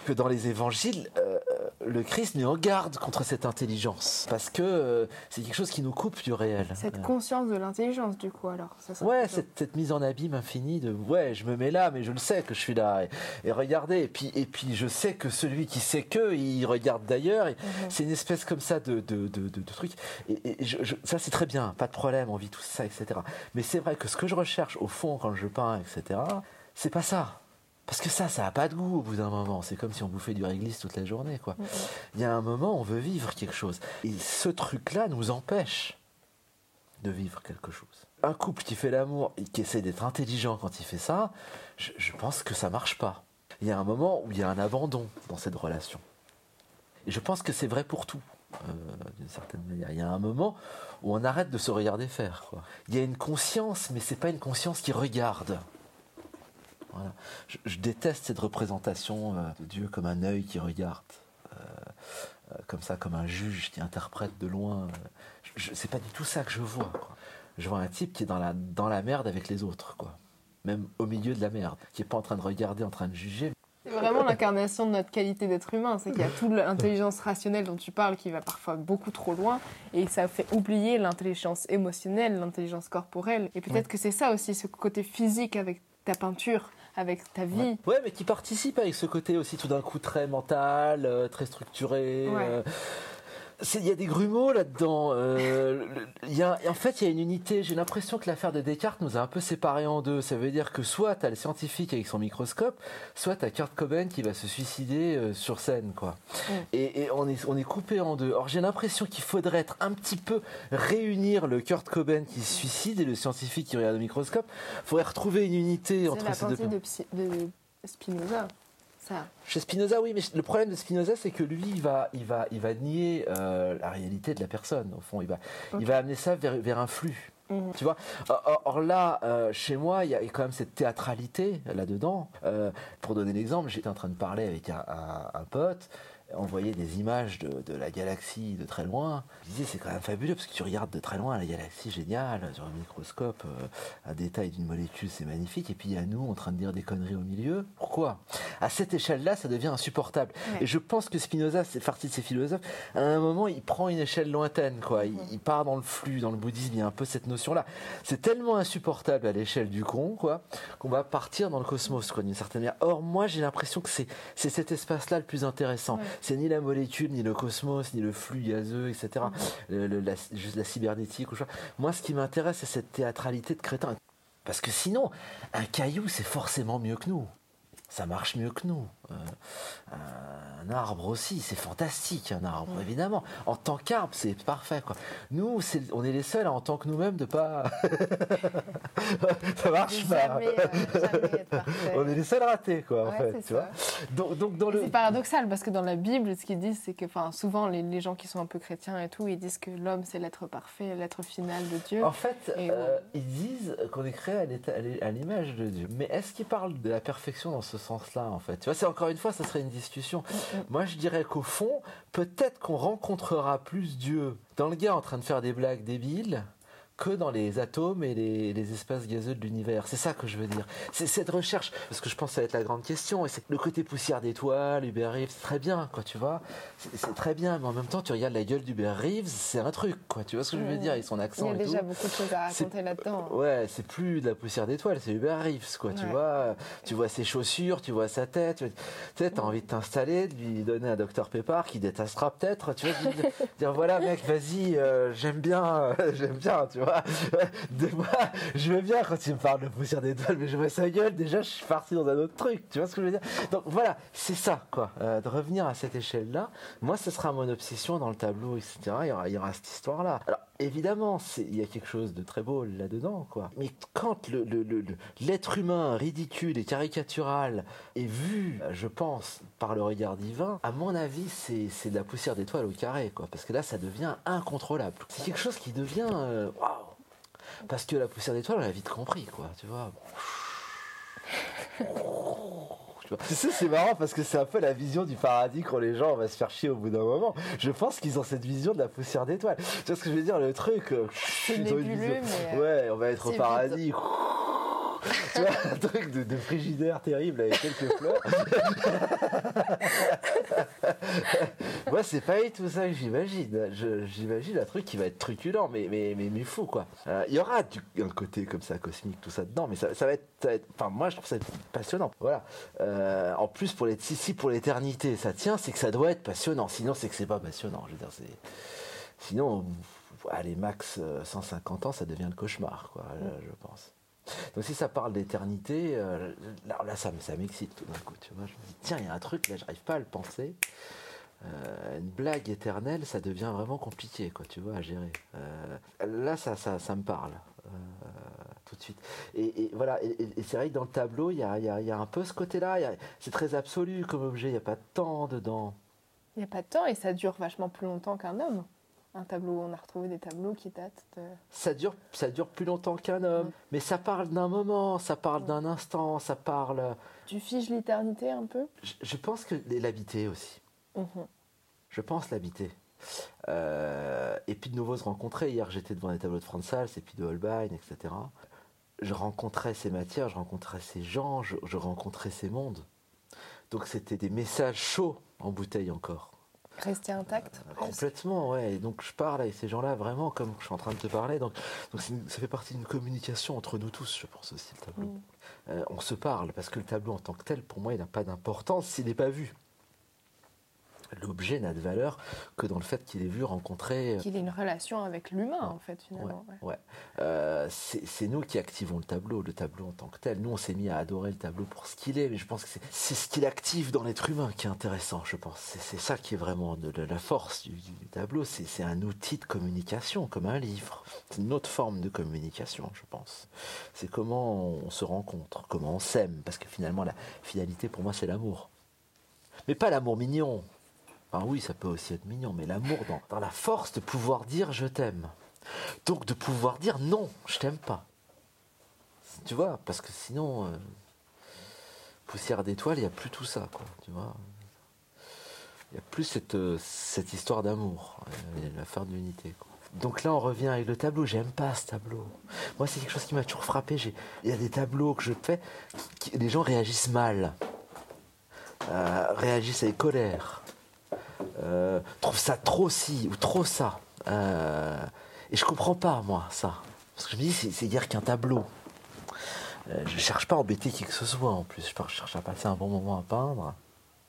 que dans les évangiles euh, le Christ nous en garde contre cette intelligence. Parce que euh, c'est quelque chose qui nous coupe du réel. Cette Euh, conscience de l'intelligence, du coup, alors. Ça Ouais, plutôt- cette, cette mise en abîme infinie de ouais, je me mets là, mais je le sais que je suis là. Et, et regardez, et puis, et puis je sais que celui qui sait que, il regarde d'ailleurs. et C'est une espèce comme ça de, de, de, de- de truc. Et, et je- je- ça, c'est très bien, pas de problème, on vit tout ça, etc. Mais c'est vrai que ce que je recherche au fond quand je peins, etc., c'est pas ça. Parce que ça, ça a pas de goût au bout d'un moment. C'est comme si on bouffait du réglisse toute la journée, quoi. Il y a un moment, on veut vivre quelque chose. Et ce truc-là nous empêche de vivre quelque chose. Un couple qui fait l'amour et qui essaie d'être intelligent quand il fait ça, je, je pense que ça marche pas. Il y a un moment où il y a un abandon dans cette relation. Et je pense que c'est vrai pour tout, euh, d'une certaine manière. Il y a un moment où on arrête de se regarder faire. quoi. Il y a une conscience, mais c'est pas une conscience qui regarde. Voilà. Je, je déteste cette représentation euh, de Dieu comme un œil qui regarde, euh, euh, comme ça, comme un juge qui interprète de loin. Je- je- c'est pas du tout ça que je vois. quoi. Je vois un type qui est dans la, dans la merde avec les autres, quoi. Même au milieu de la merde, qui est pas en train de regarder, en train de juger. C'est vraiment l'incarnation de notre qualité d'être humain. C'est qu'il y a toute l'intelligence rationnelle dont tu parles qui va parfois beaucoup trop loin et ça fait oublier l'intelligence émotionnelle, l'intelligence corporelle. Et peut-être que c'est ça aussi, ce côté physique avec ta peinture, avec ta vie. Ouais, mais qui participe avec ce côté aussi tout d'un coup très mental, euh, très structuré. Ouais. euh, Il y a des grumeaux là-dedans. euh, en fait, il y a une unité. J'ai l'impression que l'affaire de Descartes nous a un peu séparés en deux. Ça veut dire que soit tu as le scientifique avec son microscope, soit tu as Kurt Cobain qui va se suicider euh, sur scène. quoi. Et, et on, est, on est coupé en deux. Or, j'ai l'impression qu'il faudrait être un petit peu réunir le Kurt Cobain qui se suicide et le scientifique qui regarde le microscope. Il faudrait retrouver une unité entre la ces deux de Spinoza. Ça. chez Spinoza, oui, mais le problème de Spinoza, c'est que lui, il va, il va, il va nier euh, la réalité de la personne. Au fond, il va, il va amener ça vers, vers un flux. Mhm. Tu vois. Or, or- or là, euh, chez moi, il y a quand même cette théâtralité là-dedans. Euh, pour donner l'exemple, j'étais en train de parler avec un, un- un pote. On voyait des images de, de la galaxie de très loin. Je disais, c'est quand même fabuleux parce que tu regardes de très loin la galaxie géniale, sur un microscope, euh, un détail d'une molécule, c'est magnifique. Et puis il y a nous en train de dire des conneries au milieu. Pourquoi? À cette échelle-là, ça devient insupportable. Ouais. Et je pense que Spinoza, c'est partie de ces philosophes, à un moment, il prend une échelle lointaine, quoi. Il, il part dans le flux, dans le bouddhisme, il y a un peu cette notion-là. C'est tellement insupportable à l'échelle du con, quoi, qu'on va partir dans le cosmos, quoi, d'une certaine manière. Or, moi, j'ai l'impression que c'est, c'est cet espace-là le plus intéressant. Ouais. C'est ni la molécule, ni le cosmos, ni le flux gazeux, etc. Juste la cybernétique. Moi, ce qui m'intéresse, c'est cette théâtralité de crétin. Parce que sinon, un caillou, c'est forcément mieux que nous. Ça marche mieux que nous. Euh, un arbre aussi, c'est fantastique, un arbre, évidemment. En tant qu'arbre, c'est parfait. Quoi. Nous, on est les seuls, en tant que nous-mêmes, de pas. ça marche pas. Jamais, euh, jamais parfait. On est les seuls ratés, quoi, en fait. c'est Tu vois donc, donc, dans le. C'est paradoxal parce que dans la Bible, ce qu'ils disent, c'est que souvent les, les gens qui sont un peu chrétiens et tout, ils disent que l'homme c'est l'être parfait, l'être final de Dieu. En fait, Et euh, ils disent qu'on est créé à l'image de Dieu. Mais est-ce qu'ils parlent de la perfection dans ce sens-là, en fait Tu vois, c'est encore une fois, ça serait une discussion. Moi, je dirais qu'au fond, peut-être qu'on rencontrera plus Dieu dans le gars en train de faire des blagues débiles que dans les atomes et les, les espaces gazeux de l'univers. C'est ça que je veux dire. C'est cette recherche, parce que je pense que ça va être la grande question, et c'est le côté poussière d'étoiles, Hubert Reeves, c'est très bien, quoi, tu vois. C'est- très bien, mais en même temps, tu regardes la gueule d'Hubert Reeves, c'est un truc, quoi. Tu vois ce que je veux dire, avec son Il y accent a et déjà tout. beaucoup de choses à raconter là-dedans. Ouais, c'est plus de la poussière d'étoiles, c'est Hubert Reeves, quoi. Tu vois, tu vois ses chaussures, tu vois sa tête. Tu sais, t'as envie de t'installer, de lui donner un docteur Pépard qui détestera peut-être. Tu vois, dire voilà, mec, vas-y, euh, j'aime bien, euh, j'aime bien, tu vois. De moi, je veux bien quand tu me parles de poussière d'étoiles, mais je vois sa gueule. Déjà, je suis parti dans un autre truc. Tu vois ce que je veux dire? Donc voilà, c'est ça, quoi. Euh, de revenir à cette échelle-là. Moi, ce sera mon obsession dans le tableau, etc. Il y aura, il y aura cette histoire-là. Évidemment, il y a quelque chose de très beau là-dedans, quoi. Mais quand le- le- l'être humain ridicule et caricatural est vu, je pense, par le regard divin, à mon avis, c'est c'est de la poussière d'étoile au carré, quoi. Parce que là, ça devient incontrôlable. C'est quelque chose qui devient... euh, Waouh Parce que la poussière d'étoile, on l'a vite compris, quoi. Tu vois tu vois. Tu sais, c'est marrant parce que c'est un peu la vision du paradis quand les gens on va se faire chier au bout d'un moment. Je pense qu'ils ont cette vision de la poussière d'étoile. Tu vois ce que je veux dire Le truc. euh, C'est ils ont une nébuleux, vision- mais, euh, Ouais, on va être au paradis. Tu vois, un truc de, de frigidaire terrible avec quelques fleurs. Moi, c'est pas tout ça que j'imagine. Je- J'imagine un truc qui va être truculent, mais, mais, mais, mais fou, quoi. Euh, Il y aura du- un côté comme ça, cosmique, tout ça dedans, mais ça, ça va être. Enfin, moi, je trouve ça passionnant. Voilà. Euh, en plus, pour les, si, si pour l'éternité, ça tient, c'est que ça doit être passionnant. Sinon, c'est que c'est pas passionnant. Je veux dire, c'est. Sinon, allez, max euh, 150 ans, ça devient le cauchemar, quoi, je, je pense. Donc si ça parle d'éternité, euh, là, ça, me- ça m'excite tout d'un coup, tu vois. Je me dis, tiens, il y a un truc, là, j'arrive pas à le penser. Euh, une blague éternelle, ça devient vraiment compliqué, quoi, tu vois, à gérer. Euh, là, ça, ça, ça me parle, tout de suite. Et, voilà, et, c'est vrai que dans le tableau, il y a, y a- y a un peu ce côté-là. C'est très absolu comme objet, il n'y a pas de temps dedans. Il n'y a pas de temps et ça dure vachement plus longtemps qu'un homme. Un tableau, on a retrouvé des tableaux qui datent de... Ça dure, ça dure plus longtemps qu'un homme, Mm. mais ça parle d'un moment, ça parle d'un instant, ça parle. Tu figes l'éternité un peu? Je, je pense que l'habiter aussi. Mhm. Je pense l'habiter. Euh, et puis de nouveau se rencontrer. Hier, j'étais devant les tableaux de Franz Hals et puis de Holbein, etc. Je rencontrais ces matières, je rencontrais ces gens, je, je rencontrais ces mondes. Donc c'était des messages chauds en bouteille encore. Rester intact Complètement, ouais. Et donc je parle avec ces gens-là vraiment comme je suis en train de te parler. Donc, ça fait partie d'une communication entre nous tous, je pense aussi, le tableau. Mm. Euh, on se parle parce que le tableau en tant que tel, pour moi, il n'a pas d'importance s'il n'est pas vu. L'objet n'a de valeur que dans le fait qu'il est vu, rencontré. Qu'il ait une relation avec l'humain, en fait, finalement. ouais. Ouais. Euh, c'est nous qui activons le tableau, le tableau en tant que tel. Nous, on s'est mis à adorer le tableau pour ce qu'il est, mais je pense que c'est- ce qu'il active dans l'être humain qui est intéressant, je pense. C'est c'est ça qui est vraiment de, de la force du, du tableau. C'est c'est un outil de communication, comme un livre. C'est une autre forme de communication, je pense. C'est comment on se rencontre, comment on s'aime, parce que finalement, la finalité, pour moi, c'est l'amour. Mais pas l'amour mignon. Enfin, oui, ça peut aussi être mignon, mais l'amour dans, la force de pouvoir dire je t'aime. Donc de pouvoir dire non, je t'aime pas. Tu vois, parce que sinon, euh, poussière d'étoiles, il n'y a plus tout ça, quoi. Tu vois. Il n'y a plus cette, euh, cette histoire d'amour, euh, l'affaire de l'unité. Donc là, on revient avec le tableau. J'aime pas ce tableau. Moi, c'est quelque chose qui m'a toujours frappé. J'ai- Il y a des tableaux que je fais, qui, les gens réagissent mal, réagissent avec colère, euh, trouvent ça trop ci ou trop ça. Euh, et je comprends pas, moi, ça. Parce que je me dis, c'est- hier qu'un tableau. Euh, je cherche pas à embêter qui que ce soit en plus. Je cherche à passer un bon moment à peindre.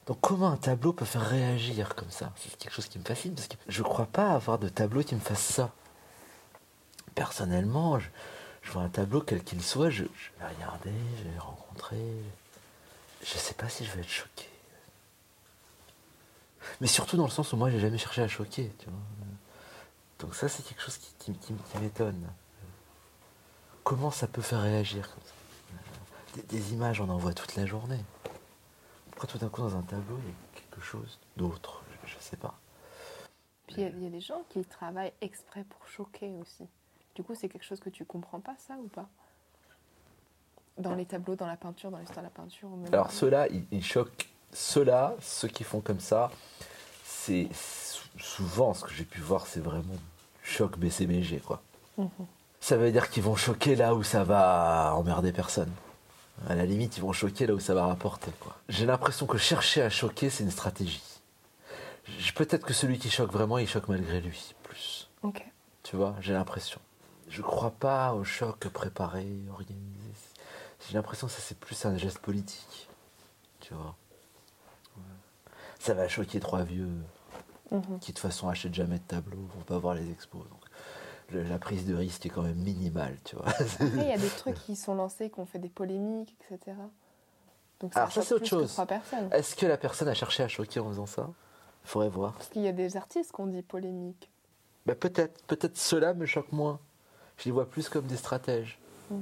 Donc comment un tableau peut faire réagir comme ça? C'est quelque chose qui me fascine parce que je crois pas avoir de tableau qui me fasse ça. Personnellement, je, vois un tableau quel qu'il soit, je, je vais regarder, je vais rencontrer. Je sais pas si je vais être choqué. Mais surtout dans le sens où moi j'ai jamais cherché à choquer, tu vois. Donc ça c'est quelque chose qui, qui- qui- qui m'étonne. Comment ça peut faire réagir comme ça? Des, des images on en voit toute la journée. Pourquoi tout d'un coup dans un tableau il y a quelque chose d'autre je, je sais pas. Puis il y a- il y, a des gens qui travaillent exprès pour choquer aussi. Du coup, c'est quelque chose que tu comprends pas, ça, ou pas? Dans les tableaux, dans la peinture, dans l'histoire de la peinture même- Alors ceux-là, ils, ils choquent. Ceux-là, ceux qui font comme ça, c'est sou- souvent ce que j'ai pu voir, c'est vraiment choc BCBG quoi. Mhm. Ça veut dire qu'ils vont choquer là où ça va emmerder personne. À la limite, ils vont choquer là où ça va rapporter quoi. J'ai l'impression que chercher à choquer, c'est une stratégie. Peut-être que celui qui choque vraiment, il choque malgré lui plus. Ok. Tu vois, j'ai l'impression. Je crois pas au choc préparé, organisé. J'ai l'impression que ça c'est plus un geste politique. Tu vois. Ça va choquer trois vieux Mhm. qui de toute façon achètent jamais de tableau, vont pas voir les expos. Donc la prise de risque est quand même minimale, tu vois. Après, il y a des trucs qui sont lancés, qui ont fait des polémiques, etc. Donc Alors, ça, c'est autre chose. Est-ce que la personne a cherché à choquer en faisant ça? Faudrait voir. Parce qu'il y a des artistes qu'on dit polémiques. Bah, peut-être, peut-être cela me choque moins. Je les vois plus comme des stratèges. Mhm.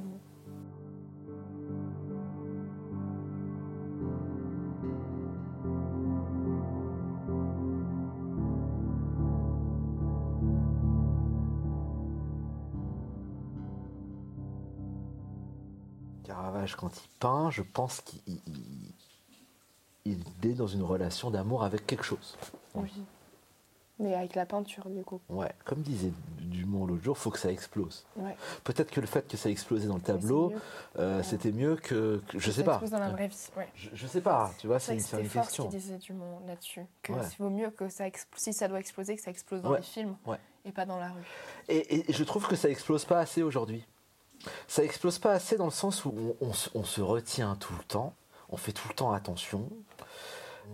Quand il peint, je pense qu'il il- il- il est dans une relation d'amour avec quelque chose. Oui. Mais avec la peinture, du coup. Ouais, comme disait Dumont l'autre jour, faut que ça explose. Ouais. Peut-être que le fait que ça explosait dans le tableau, mieux. euh, Ouais. c'était mieux que, que- je Ça sais pas. explose dans la vraie vie. Ouais. Je, je sais pas, tu vois, c'est C'est une, c'est une c'était fort ce question. qu'il disait Dumont là-dessus. Que vaut mieux que ça expl- si ça doit exploser, que ça explose dans Ouais. les films Ouais. et pas dans la rue. Et, et je trouve que ça explose pas assez aujourd'hui. Ça explose pas assez dans le sens où on, on se- on se retient tout le temps, on fait tout le temps attention.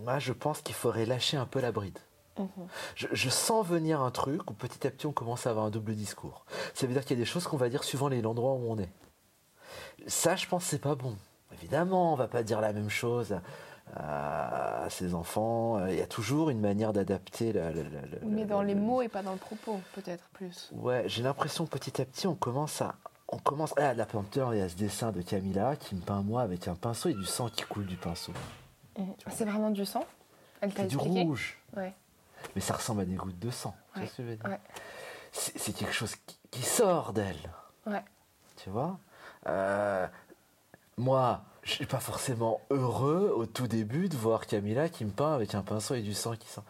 Moi, je pense qu'il faudrait lâcher un peu la bride. Mhm. Je, je sens venir un truc où petit à petit on commence à avoir un double discours. Ça veut dire qu'il y a des choses qu'on va dire suivant les endroits où on est. Ça, je pense, c'est pas bon. Évidemment, on va pas dire la même chose à, à ses enfants. Il y a toujours une manière d'adapter la, la- la- la- Mais dans les mots et pas dans le propos, peut-être plus. Ouais, j'ai l'impression que petit à petit, on commence à. On commence. Ah, la peinture, il y a ce dessin de Camilla qui me peint moi avec un pinceau et du sang qui coule du pinceau. C'est vraiment du sang? Elle t'a C'est du rouge. Ouais. Mais ça ressemble à des gouttes de sang. Tu vois Ouais, ce que je veux dire? ouais. C'est c'est quelque chose qui, qui sort d'elle. Ouais. Tu vois? Euh, Moi, je suis pas forcément heureux au tout début de voir Camilla qui me peint avec un pinceau et du sang qui sort.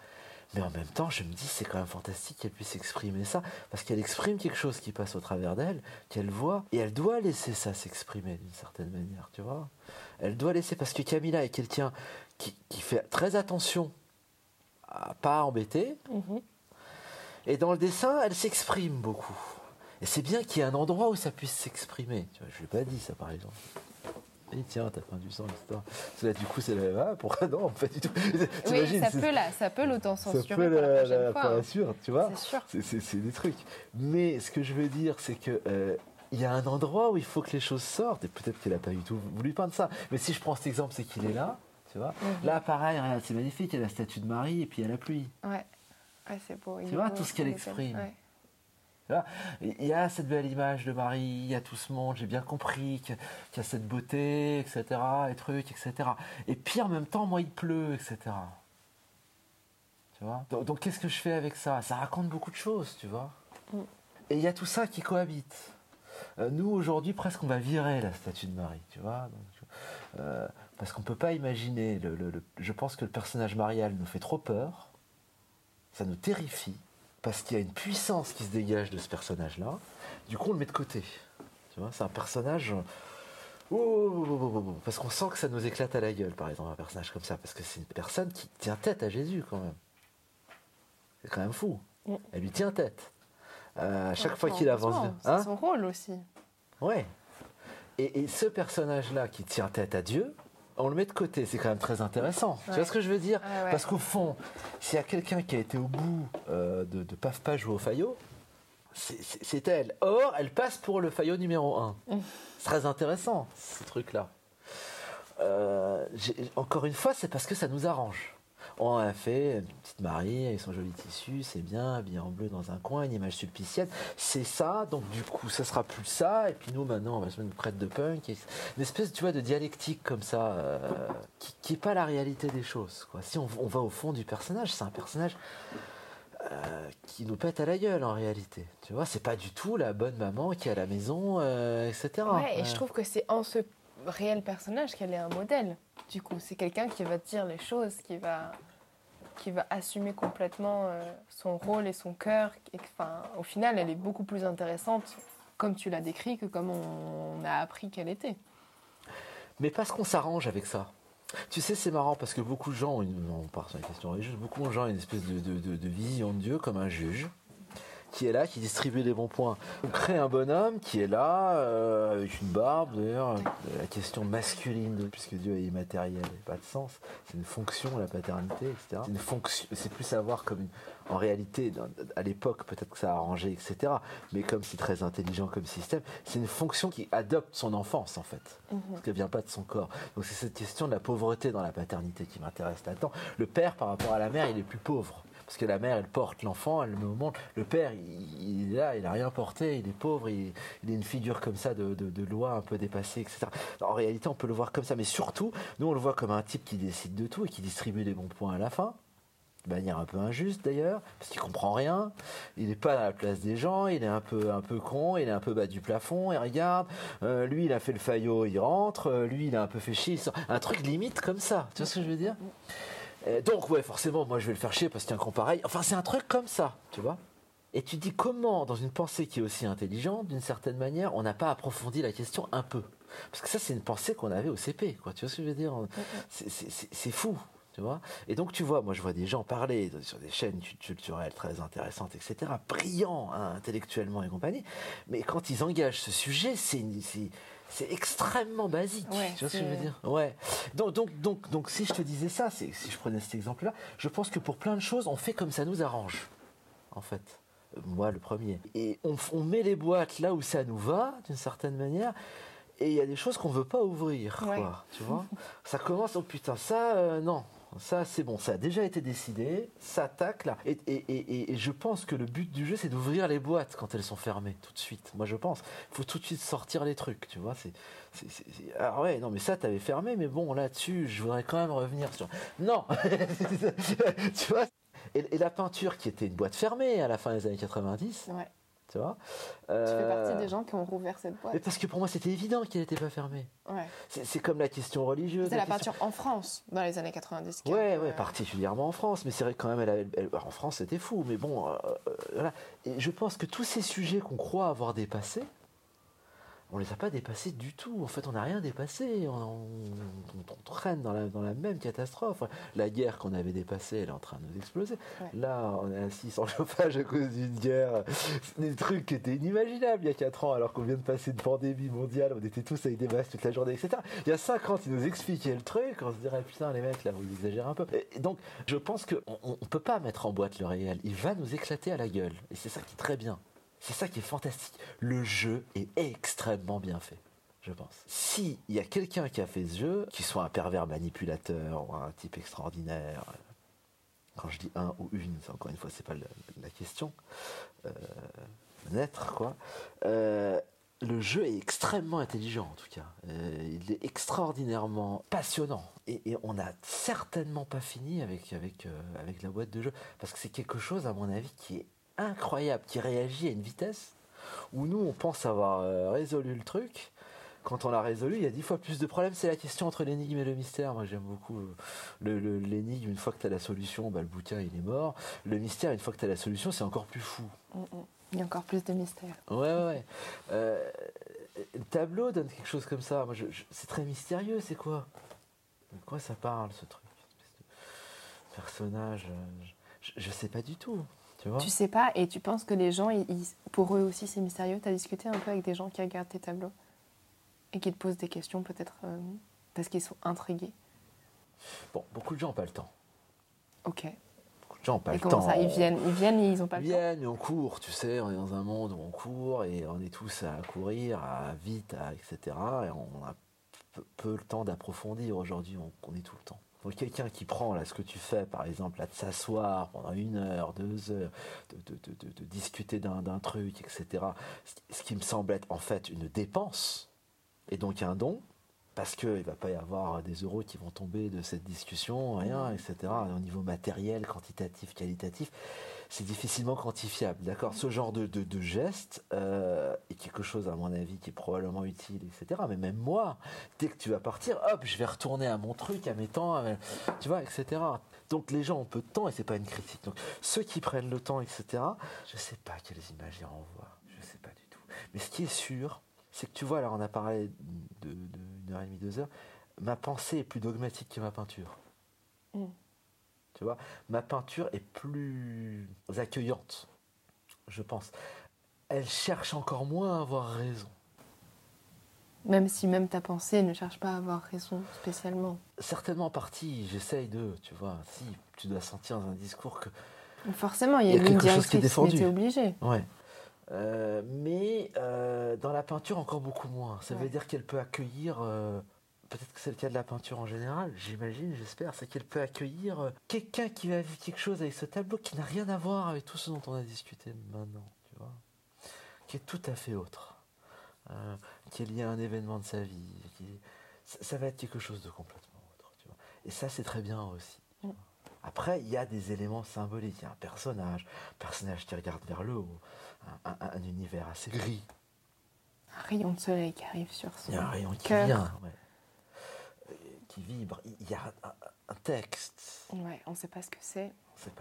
Mais en même temps, je me dis, c'est quand même fantastique qu'elle puisse exprimer ça, parce qu'elle exprime quelque chose qui passe au travers d'elle, qu'elle voit, et elle doit laisser ça s'exprimer d'une certaine manière, tu vois. Elle doit laisser, parce que Camilla est quelqu'un qui, qui fait très attention à pas embêter, Mhm. et dans le dessin, elle s'exprime beaucoup. Et c'est bien qu'il y ait un endroit où ça puisse s'exprimer. Tu vois, je l'ai pas dit ça par exemple. Et tiens, t'as peint du sang, etc. Là, du coup, c'est la. Ah, pourquoi non Pas du tout. Oui, ça peut, la, ça peut l'auto-censurer pour la la, prochaine la- fois. pour la hein. tu vois. C'est sûr. Des trucs. Mais ce que je veux dire, c'est que euh, il y a un endroit où il faut que les choses sortent. Et peut-être qu'elle n'a pas du tout voulu peindre ça. Mais si je prends cet exemple, c'est qu'il est là. Tu vois. Mhm. Là, pareil, regarde, c'est magnifique. Il y a la statue de Marie et puis il y a la pluie. Ouais. Ouais, c'est beau. Tu vois, tout ce qu'elle exprime. Ouais. Il y a cette belle image de Marie, il y a tout ce monde, j'ai bien compris qu'il y a cette beauté, etc., et trucs, etc. Et puis en même temps, moi, il pleut, etc. Tu vois Donc, donc, qu'est-ce que je fais avec ça? Ça raconte beaucoup de choses, tu vois Mm. Et il y a tout ça qui cohabite. Euh, nous, aujourd'hui, presque, on va virer la statue de Marie, tu vois Donc, euh, Parce qu'on ne peut pas imaginer. le- le- le- je pense que le personnage Marial nous fait trop peur. Ça nous terrifie parce qu'il y a une puissance qui se dégage de ce personnage-là. Du coup, on le met de côté. Tu vois, c'est un personnage. euh, oh, oh, oh, parce qu'on sent que ça nous éclate à la gueule, par exemple, un personnage comme ça. Parce que c'est une personne qui tient tête à Jésus, quand même. C'est quand même fou. Elle lui tient tête. Euh, à chaque fois qu'il avance. heureusement, Hein C'est son rôle aussi. Ouais. Et, et ce personnage-là qui tient tête à Dieu, on le met de côté. C'est quand même très intéressant. Tu vois ce que je veux dire ouais. Parce qu'au fond, s'il y a quelqu'un qui a été au bout euh, de, de Paf Paf jouer au faillot, c'est- elle. Or, elle passe pour le faillot numéro 1. Mm. C'est très intéressant, ce truc-là. Euh, encore une fois, c'est parce que ça nous arrange. On a fait une petite Marie avec son joli tissu, c'est bien, habillée en bleu dans un coin, une image sulpicienne. C'est ça, donc du coup, ça sera plus ça. Et puis nous, maintenant, on va se mettre une crête de punk. et- une espèce, tu vois, de dialectique comme ça, euh, qui, qui est pas la réalité des choses. Quoi. Si on, on va au fond du personnage, c'est un personnage euh, qui nous pète à la gueule en réalité. Tu vois, c'est pas du tout la bonne maman qui est à la maison, euh, etc. Ouais, et je trouve que c'est en ce réel personnage qu'elle est un modèle. Du coup, c'est quelqu'un qui va dire les choses, qui va, qui va assumer complètement euh, son rôle et son cœur. Et enfin, au final, elle est beaucoup plus intéressante, comme tu l'as décrit, que comme on, a appris qu'elle était. Mais parce qu'on s'arrange avec ça. Tu sais, c'est marrant parce que beaucoup de gens, ont une, on part sur la question religieuse, beaucoup de gens ont une espèce de vision de Dieu comme un juge qui est là, qui distribue les bons points. On crée un bonhomme qui est là, euh, avec une barbe, d'ailleurs, euh, la question masculine, de- puisque Dieu est immatériel, n'a pas de sens. C'est une fonction, la paternité, etc. C'est une fonction, c'est plus savoir comme une, en réalité, à l'époque, peut-être que ça a arrangé, etc. Mais comme c'est très intelligent comme système, c'est une fonction qui adopte son enfance, en fait parce qu'elle vient pas de son corps. Donc c'est cette question de la pauvreté dans la paternité qui m'intéresse là-dedans. Le père, par rapport à la mère, il est plus pauvre. Parce que la mère, elle porte l'enfant, elle au monde. Le père, il, est là, il a rien porté, il est pauvre, il, est une figure comme ça de, loi un peu dépassée, etc. En réalité, on peut le voir comme ça, mais surtout, nous, on le voit comme un type qui décide de tout et qui distribue les bons points à la fin. De manière un peu injuste d'ailleurs, parce qu'il comprend rien. Il n'est pas à la place des gens, il est un peu, un peu con, il est un peu bas du plafond, il regarde. Euh, lui, il a fait le faillot, il rentre. Euh, lui, il a un peu fait chier, il sort. Un truc limite comme ça. Tu vois ce que je veux dire? Donc, ouais, forcément, moi, je vais le faire chier parce qu'il y a un con pareil. Enfin, c'est un truc comme ça, tu vois. Et tu dis comment, dans une pensée qui est aussi intelligente, d'une certaine manière, on n'a pas approfondi la question un peu? Parce que ça, c'est une pensée qu'on avait au CP, quoi. Tu vois ce que je veux dire? C'est- c'est- C'est c'est fou, tu vois. Et donc, tu vois, moi, je vois des gens parler sur des chaînes culturelles très intéressantes, etc., brillants hein, intellectuellement et compagnie. Mais quand ils engagent ce sujet, c'est une- c'est- extrêmement basique. Ouais, tu vois ce que je veux dire Ouais. Donc, donc, donc, donc, si je te disais ça, si je prenais cet exemple-là, je pense que pour plein de choses, on fait comme ça nous arrange, en fait. Moi, le premier. Et on, met les boîtes là où ça nous va, d'une certaine manière. Et il y a des choses qu'on veut pas ouvrir, Ouais. quoi. Tu vois Ça commence, oh putain, ça, euh, non. Ça, c'est bon, ça a déjà été décidé, ça attaque là. Et, et- et- je pense que le but du jeu, c'est d'ouvrir les boîtes quand elles sont fermées, tout de suite. Moi, je pense. Il faut tout de suite sortir les trucs, tu vois. C'est, Ah ouais, non, mais ça, t'avais fermé, mais bon, là-dessus, je voudrais quand même revenir sur. Non Tu vois? Et, et la peinture qui était une boîte fermée à la fin des années 90, Ouais. Tu vois. Tu fais partie euh, des gens qui ont rouvert cette Mais boîte. parce que pour moi, c'était évident qu'elle n'était pas fermée. Ouais. C'est, comme la question religieuse. C'est la question- peinture en France, dans les années 90. qui a Ouais, peu, ouais, euh, particulièrement en France, mais c'est vrai que quand même, elle, en France, c'était fou, mais bon, euh, euh, voilà. Et je pense que tous ces sujets qu'on croit avoir dépassés, on les a pas dépassés du tout. En fait, on n'a rien dépassé. On, on- on traîne dans la, dans la même catastrophe. La guerre qu'on avait dépassée, elle est en train de nous exploser. Ouais. Là, on est assis sans chauffage à cause d'une guerre. Des trucs qui étaient inimaginables il y a 4 ans, alors qu'on vient de passer une pandémie mondiale. On était tous avec des masques toute la journée, etc. Il y a 5 ans, ils nous expliquaient le truc. On se dirait, putain, les mecs, là, vous exagérez un peu. Et donc, je pense qu'on ne peut pas mettre en boîte le réel. Il va nous éclater à la gueule. Et c'est ça qui est très bien. C'est ça qui est fantastique. Le jeu est extrêmement bien fait, je pense. Si il y a quelqu'un qui a fait ce jeu, qu'il soit un pervers manipulateur ou un type extraordinaire, euh, quand je dis un ou une, encore une fois, c'est pas la, question, euh, quoi. euh, le jeu est extrêmement intelligent en tout cas. Euh, il est extraordinairement passionnant. Et, on n'a certainement pas fini avec, avec, avec la boîte de jeu. Parce que c'est quelque chose, à mon avis, qui est incroyable, qui réagit à une vitesse où nous, on pense avoir euh, résolu le truc. Quand on l'a résolu, il y a dix fois plus de problèmes. C'est la question entre l'énigme et le mystère. Moi, j'aime beaucoup euh, l'énigme. Une fois que tu as la solution, bah, le bouquin, il est mort. Le mystère, une fois que tu as la solution, c'est encore plus fou. mm, mm. Il y a encore plus de mystère. Ouais, ouais, ouais. Euh, le tableau donne quelque chose comme ça. Moi, je- je- c'est très mystérieux, c'est quoi? De quoi ça parle, ce truc? Personnage. euh, je, je sais pas du tout. Tu vois Tu sais pas, et tu penses que les gens, ils- ils- pour eux aussi, c'est mystérieux. Tu as discuté un peu avec des gens qui regardent tes tableaux et qui te posent des questions, peut-être euh, parce qu'ils sont intrigués. Bon, beaucoup de gens n'ont pas le temps. Ok. Beaucoup de gens n'ont pas et le comment temps. ça Ils viennent, ils viennent et ils ont pas Ils le temps viennent, mais on court, tu sais, on est dans un monde où on court et on est tous à courir, à vite, à, etc. Et on a peu, peu le temps d'approfondir aujourd'hui, on, on est tout le temps. Quelqu'un qui prend là ce que tu fais, par exemple, là, de s'asseoir pendant une heure, deux heures, de, de- discuter d'un truc, etc. Ce qui me semble être en fait une dépense et donc un don, parce qu'il ne va pas y avoir des euros qui vont tomber de cette discussion, rien, etc. Au niveau matériel, quantitatif, qualitatif, c'est difficilement quantifiable. D'accord? Ce genre de, de, geste euh, est quelque chose, à mon avis, qui est probablement utile, etc. Mais même moi, dès que tu vas partir, hop, je vais retourner à mon truc, à mes temps, tu vois, etc. Donc les gens ont peu de temps et c'est pas une critique. Donc ceux qui prennent le temps, etc. Je sais pas quelles images ils renvoient. Je sais pas du tout. Mais ce qui est sûr, c'est que tu vois, là on a parlé de, de une heure et demie, deux heures. Ma pensée est plus dogmatique que ma peinture. Mm. Tu vois, ma peinture est plus accueillante, je pense. Elle cherche encore moins à avoir raison. Même si même ta pensée ne cherche pas à avoir raison spécialement. Certainement en partie, j'essaye de, tu vois, si tu dois sentir dans un discours que Forcément, il y a, y a quelque chose qui est défendu. obligé. Ouais. Euh, mais euh, dans la peinture, encore beaucoup moins. Ça veut dire qu'elle peut accueillir, euh, peut-être que c'est le cas de la peinture en général, j'imagine, j'espère, c'est qu'elle peut accueillir euh, quelqu'un qui va vivre quelque chose avec ce tableau qui n'a rien à voir avec tout ce dont on a discuté maintenant, tu vois. Qui est tout à fait autre. Euh, qui est lié à un événement de sa vie. qui- ça, ça va être quelque chose de complètement autre, tu vois. Et ça, c'est très bien aussi. tu Mm. vois. Après, il y a des éléments symboliques. Il y a un personnage, un personnage qui regarde vers le haut, un, un- un univers assez gris. Un rayon de soleil qui arrive sur son Il y a un rayon qui cœur. vient, ouais. Qui vibre. Il y a un, un texte. Ouais, on ne sait pas ce que c'est.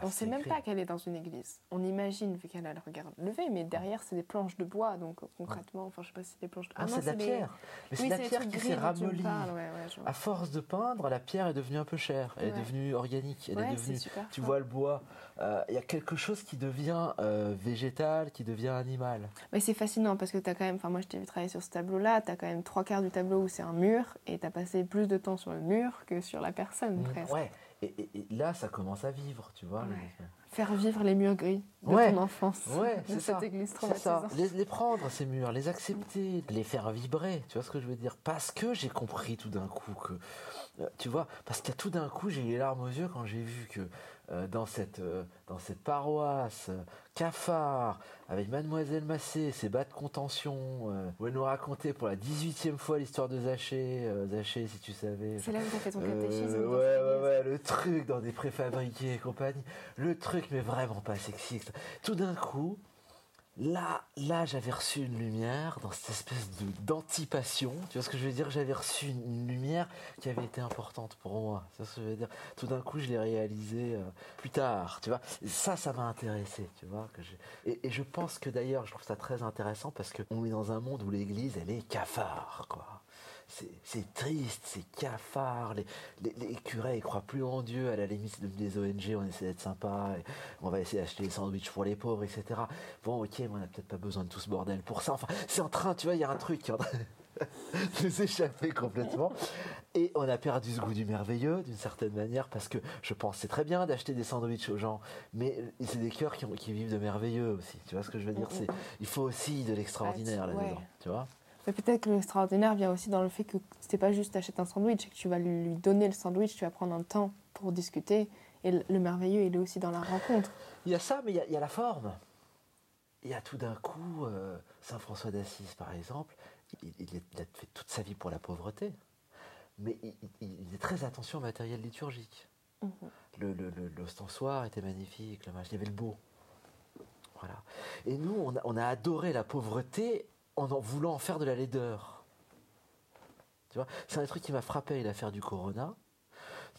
On ce sait même pas qu'elle est dans une église. On imagine, vu qu'elle a le regard levé, mais derrière, c'est des planches de bois. Donc concrètement, enfin, je sais pas si c'est des planches de Non, c'est de la les- pierre. Mais c'est Oui, de la pierre qui s'est ramollie. ouais, ouais. À force de peindre, la pierre est devenue un peu chère. Elle est devenue organique. Elle est devenue. Tu vois le bois. euh, Il y a quelque chose qui devient euh, végétal, qui devient animal. Mais c'est fascinant parce que tu as quand même, enfin moi je t'ai vu travailler sur ce tableau-là, tu as quand même trois quarts du tableau où c'est un mur et tu as passé plus de temps sur le mur que sur la personne presque. Mm. Ouais. Et, et- et là, ça commence à vivre, tu vois. Ouais. Faire vivre les murs gris de Ouais. ton enfance. Ouais, de cette ça. église traumatisante. Les, les prendre, ces murs, les accepter, les faire vibrer, tu vois ce que je veux dire? Parce que j'ai compris tout d'un coup que, euh, tu vois, parce que tout d'un coup j'ai eu les larmes aux yeux quand j'ai vu que dans, cette, euh, dans cette paroisse, euh, cafard, avec Mademoiselle Massé, ses bas de contention, euh, où elle nous racontait pour la 18e fois l'histoire de Zaché, euh, Zaché si tu savais. C'est là où tu as fait ton Euh, catéchisme. ouais, ouais, ouais, le truc dans des préfabriqués et compagnie. Le truc, mais vraiment pas sexy. etc. Tout d'un coup, là, là, j'avais reçu une lumière dans cette espèce d'antipassion. Tu vois ce que je veux dire? J'avais reçu une, lumière qui avait été importante pour moi. Vois ce que je dire? Tout d'un coup, je l'ai réalisé euh, plus tard. Tu vois? Ça, ça m'a intéressé. Tu vois que et, et je pense que d'ailleurs, je trouve ça très intéressant parce qu'on est dans un monde où l'Église, elle est cafard, quoi c'est triste, c'est cafard. Les, les, les curés, ils croient plus en Dieu. À la limite, c'est des ONG, on essaie d'être sympa. et on va essayer d'acheter des sandwichs pour les pauvres, etc. Bon, ok, mais on n'a peut-être pas besoin de tout ce bordel pour ça. Enfin, c'est en train, tu vois, il y a un truc qui est en train de nous échapper complètement. Et on a perdu ce goût du merveilleux, d'une certaine manière, parce que je pense c'est très bien d'acheter des sandwichs aux gens, mais c'est des cœurs qui, ont- qui vivent de merveilleux aussi. Tu vois ce que je veux dire? C'est, Il faut aussi de l'extraordinaire Ouais. là-dedans. Tu vois? Mais peut-être que l'extraordinaire vient aussi dans le fait que c'est pas juste t'achètes un sandwich et que tu vas lui donner le sandwich, tu vas prendre un temps pour discuter. Et le le merveilleux, il est aussi dans la rencontre. Il y a ça, mais il y a, il y a la forme. Il y a tout d'un coup, euh, Saint François d'Assise, par exemple, il, il est- il a fait toute sa vie pour la pauvreté, mais il, est très attention au matériel liturgique. Le, le, le- l'ostensoir était magnifique, le match, il y avait le beau. Voilà. Et nous, on a, on a adoré la pauvreté en en voulant en faire de la laideur. Tu vois, c'est un des trucs qui m'a frappé avec l'affaire du Corona.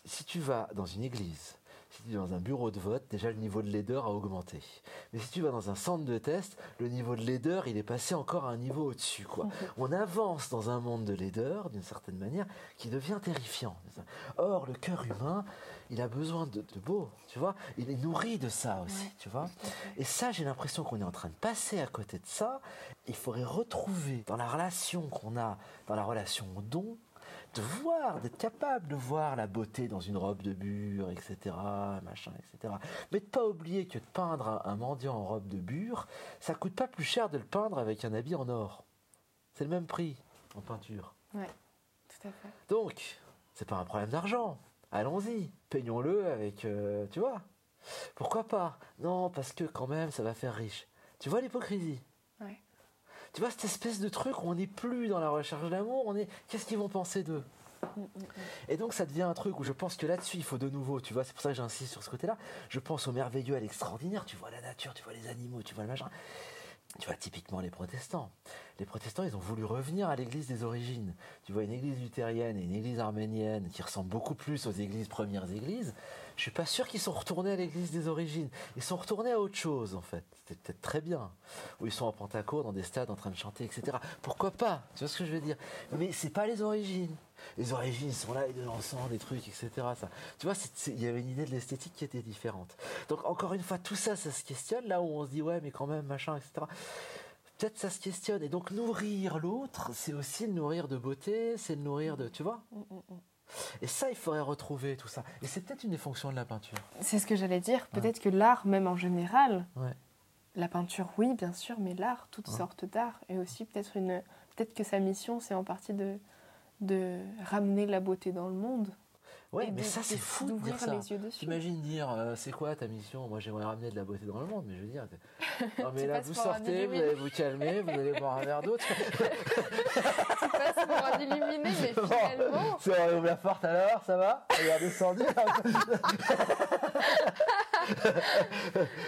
Si tu vas dans une église, si tu vas dans un bureau de vote, déjà le niveau de laideur a augmenté. Mais si tu vas dans un centre de test, le niveau de laideur, il est passé encore à un niveau au-dessus. Quoi. On avance dans un monde de laideur, d'une certaine manière, qui devient terrifiant. Or, le cœur humain, il a besoin de, de beau, tu vois. Il est nourri de ça aussi, Ouais. tu vois. Et ça, j'ai l'impression qu'on est en train de passer à côté de ça. Il faudrait retrouver dans la relation qu'on a, dans la relation au don, de voir, d'être capable de voir la beauté dans une robe de bure, etc., machin, etc. Mais de pas oublier que de peindre un, un mendiant en robe de bure, ça coûte pas plus cher de le peindre avec un habit en or. C'est le même prix en peinture. Ouais, tout à fait. Donc, c'est pas un problème d'argent. Allons-y, peignons-le avec, euh, tu vois. Pourquoi pas? Non, parce que quand même, ça va faire riche. Tu vois l'hypocrisie? Ouais. Tu vois cette espèce de truc où on n'est plus dans la recherche d'amour, on est qu'est-ce qu'ils vont penser d'eux? Et donc ça devient un truc où je pense que là-dessus il faut de nouveau, tu vois, c'est pour ça que j'insiste sur ce côté-là. Je pense au merveilleux, à l'extraordinaire, tu vois la nature, tu vois les animaux, tu vois le machin. Tu vois typiquement les protestants. Les protestants, ils ont voulu revenir à l'église des origines. Tu vois une église luthérienne et une église arménienne qui ressemblent beaucoup plus aux églises premières églises. Je suis pas sûr qu'ils sont retournés à l'église des origines. Ils sont retournés à autre chose en fait. C'était peut-être très bien. Où ils sont en Pentacourt dans des stades en train de chanter, etc. Pourquoi pas? Tu vois ce que je veux dire? Mais c'est pas les origines. Les origines sont là, de l'encens, des trucs, etc. Ça. Tu vois, il y avait une idée de l'esthétique qui était différente. Donc encore une fois, tout ça, ça se questionne. Là où on se dit ouais, mais quand même, machin, etc. Peut-être ça se questionne. Et donc nourrir l'autre, c'est aussi le nourrir de beauté, c'est le nourrir de, tu vois? Et ça, il faudrait retrouver tout ça. Et c'est peut-être une des fonctions de la peinture. C'est ce que j'allais dire. Peut-être que l'art, même en général, Ouais. la peinture, oui, bien sûr, mais l'art, toutes Ouais. sortes d'art, et aussi peut-être une, peut-être que sa mission, c'est en partie de de ramener la beauté dans le monde. Ouais, mais de- ça, c'est de- fou de d'ouvrir dire ça. les yeux dessus. T'imagines dire, euh, c'est quoi ta mission? Moi, j'aimerais ramener de la beauté dans le monde, mais je veux dire, non mais là, vous sortez, vous allez vous calmer, vous allez boire un verre d'eau. tu passes pour un illuminé, mais Bon, finalement, C'est on ouvre la porte alors, ça va? Est descendu.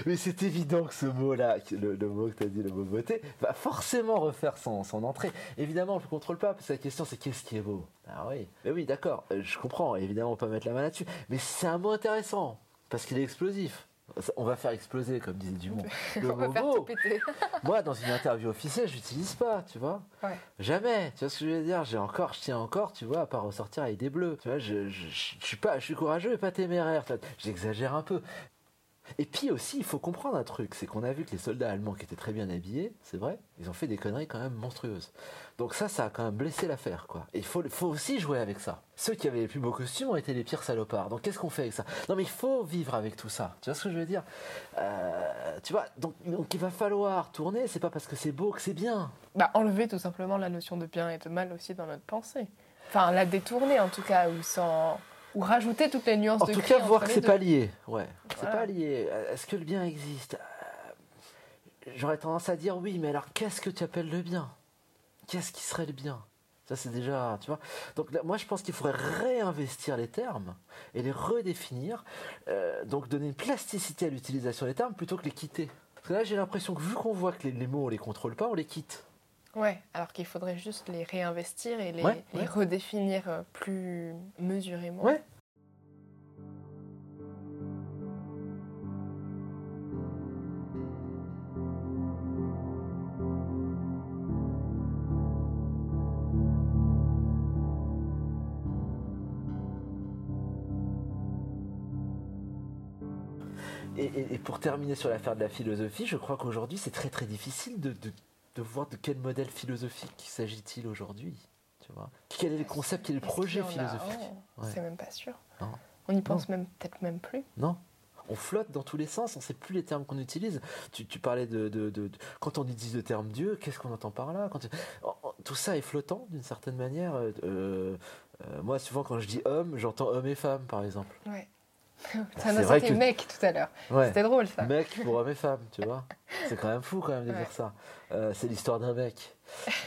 Mais c'est évident que ce mot-là, le, le mot que tu as dit, le mot beauté, va forcément refaire son, son entrée. Évidemment, je ne contrôle pas, parce que la question c'est qu'est-ce qui est beau? Ah oui, mais oui, d'accord, euh, je comprends, évidemment, on peut mettre la main là-dessus. Mais c'est un mot intéressant, parce qu'il est explosif. On va faire exploser, comme disait Dumont. Le on va mot faire beau, tout péter. moi, dans une interview officielle, je l'utilise pas, tu vois. Ouais. Jamais. Tu vois ce que je veux dire? J'ai encore, je tiens encore, tu vois, à pas ressortir avec des bleus. Tu vois, je, je, je, je suis pas, je suis courageux et pas téméraire. J'exagère un peu. Et puis aussi, il faut comprendre un truc, c'est qu'on a vu que les soldats allemands qui étaient très bien habillés, c'est vrai, ils ont fait des conneries quand même monstrueuses. Donc ça, ça a quand même blessé l'affaire, quoi. Et il faut, aussi jouer avec ça. Ceux qui avaient les plus beaux costumes ont été les pires salopards. Donc qu'est-ce qu'on fait avec ça? Non mais il faut vivre avec tout ça. Tu vois ce que je veux dire? Euh, Tu vois, donc, donc il va falloir tourner, c'est pas parce que c'est beau que c'est bien. Bah, enlever tout simplement la notion de bien et de mal aussi dans notre pensée. Enfin, la détourner en tout cas, ou sans. Ou rajouter toutes les nuances En de tout cas, voir que c'est pas lié. Ouais, c'est Voilà. pas lié. Est-ce que le bien existe? Euh, J'aurais tendance à dire oui, mais alors qu'est-ce que tu appelles le bien? Qu'est-ce qui serait le bien? Ça, c'est déjà, tu vois. Donc, là, moi, je pense qu'il faudrait réinvestir les termes et les redéfinir. euh, donc, donner une plasticité à l'utilisation des termes plutôt que les quitter. Parce que là, j'ai l'impression que vu qu'on voit que les, les mots, on les contrôle pas, on les quitte. Ouais, alors qu'il faudrait juste les réinvestir et les, Ouais, les ouais. redéfinir euh, plus mesurément. Ouais. Et, et- et pour terminer sur l'affaire de la philosophie, je crois qu'aujourd'hui, c'est très très difficile de, de- de voir de quel modèle philosophique s'agit-il aujourd'hui. Tu vois Quel est le concept, quel est le projet philosophique Ouais. C'est même pas sûr. Non. On y pense même peut-être même plus. Non on flotte dans tous les sens, on ne sait plus les termes qu'on utilise. Tu, tu parlais de, de- de- de- Quand on utilise le terme Dieu, qu'est-ce qu'on entend par là? Quand tu- Tout ça est flottant d'une certaine manière. Euh, euh, moi, souvent, quand je dis homme, j'entends homme et femme, par exemple. Ouais. Vrai c'était que- mec tout à l'heure. Ouais. C'était drôle ça. Mec pour homme et femme, tu vois. C'est quand même fou quand même de Ouais. dire ça. Euh, c'est l'histoire d'un mec.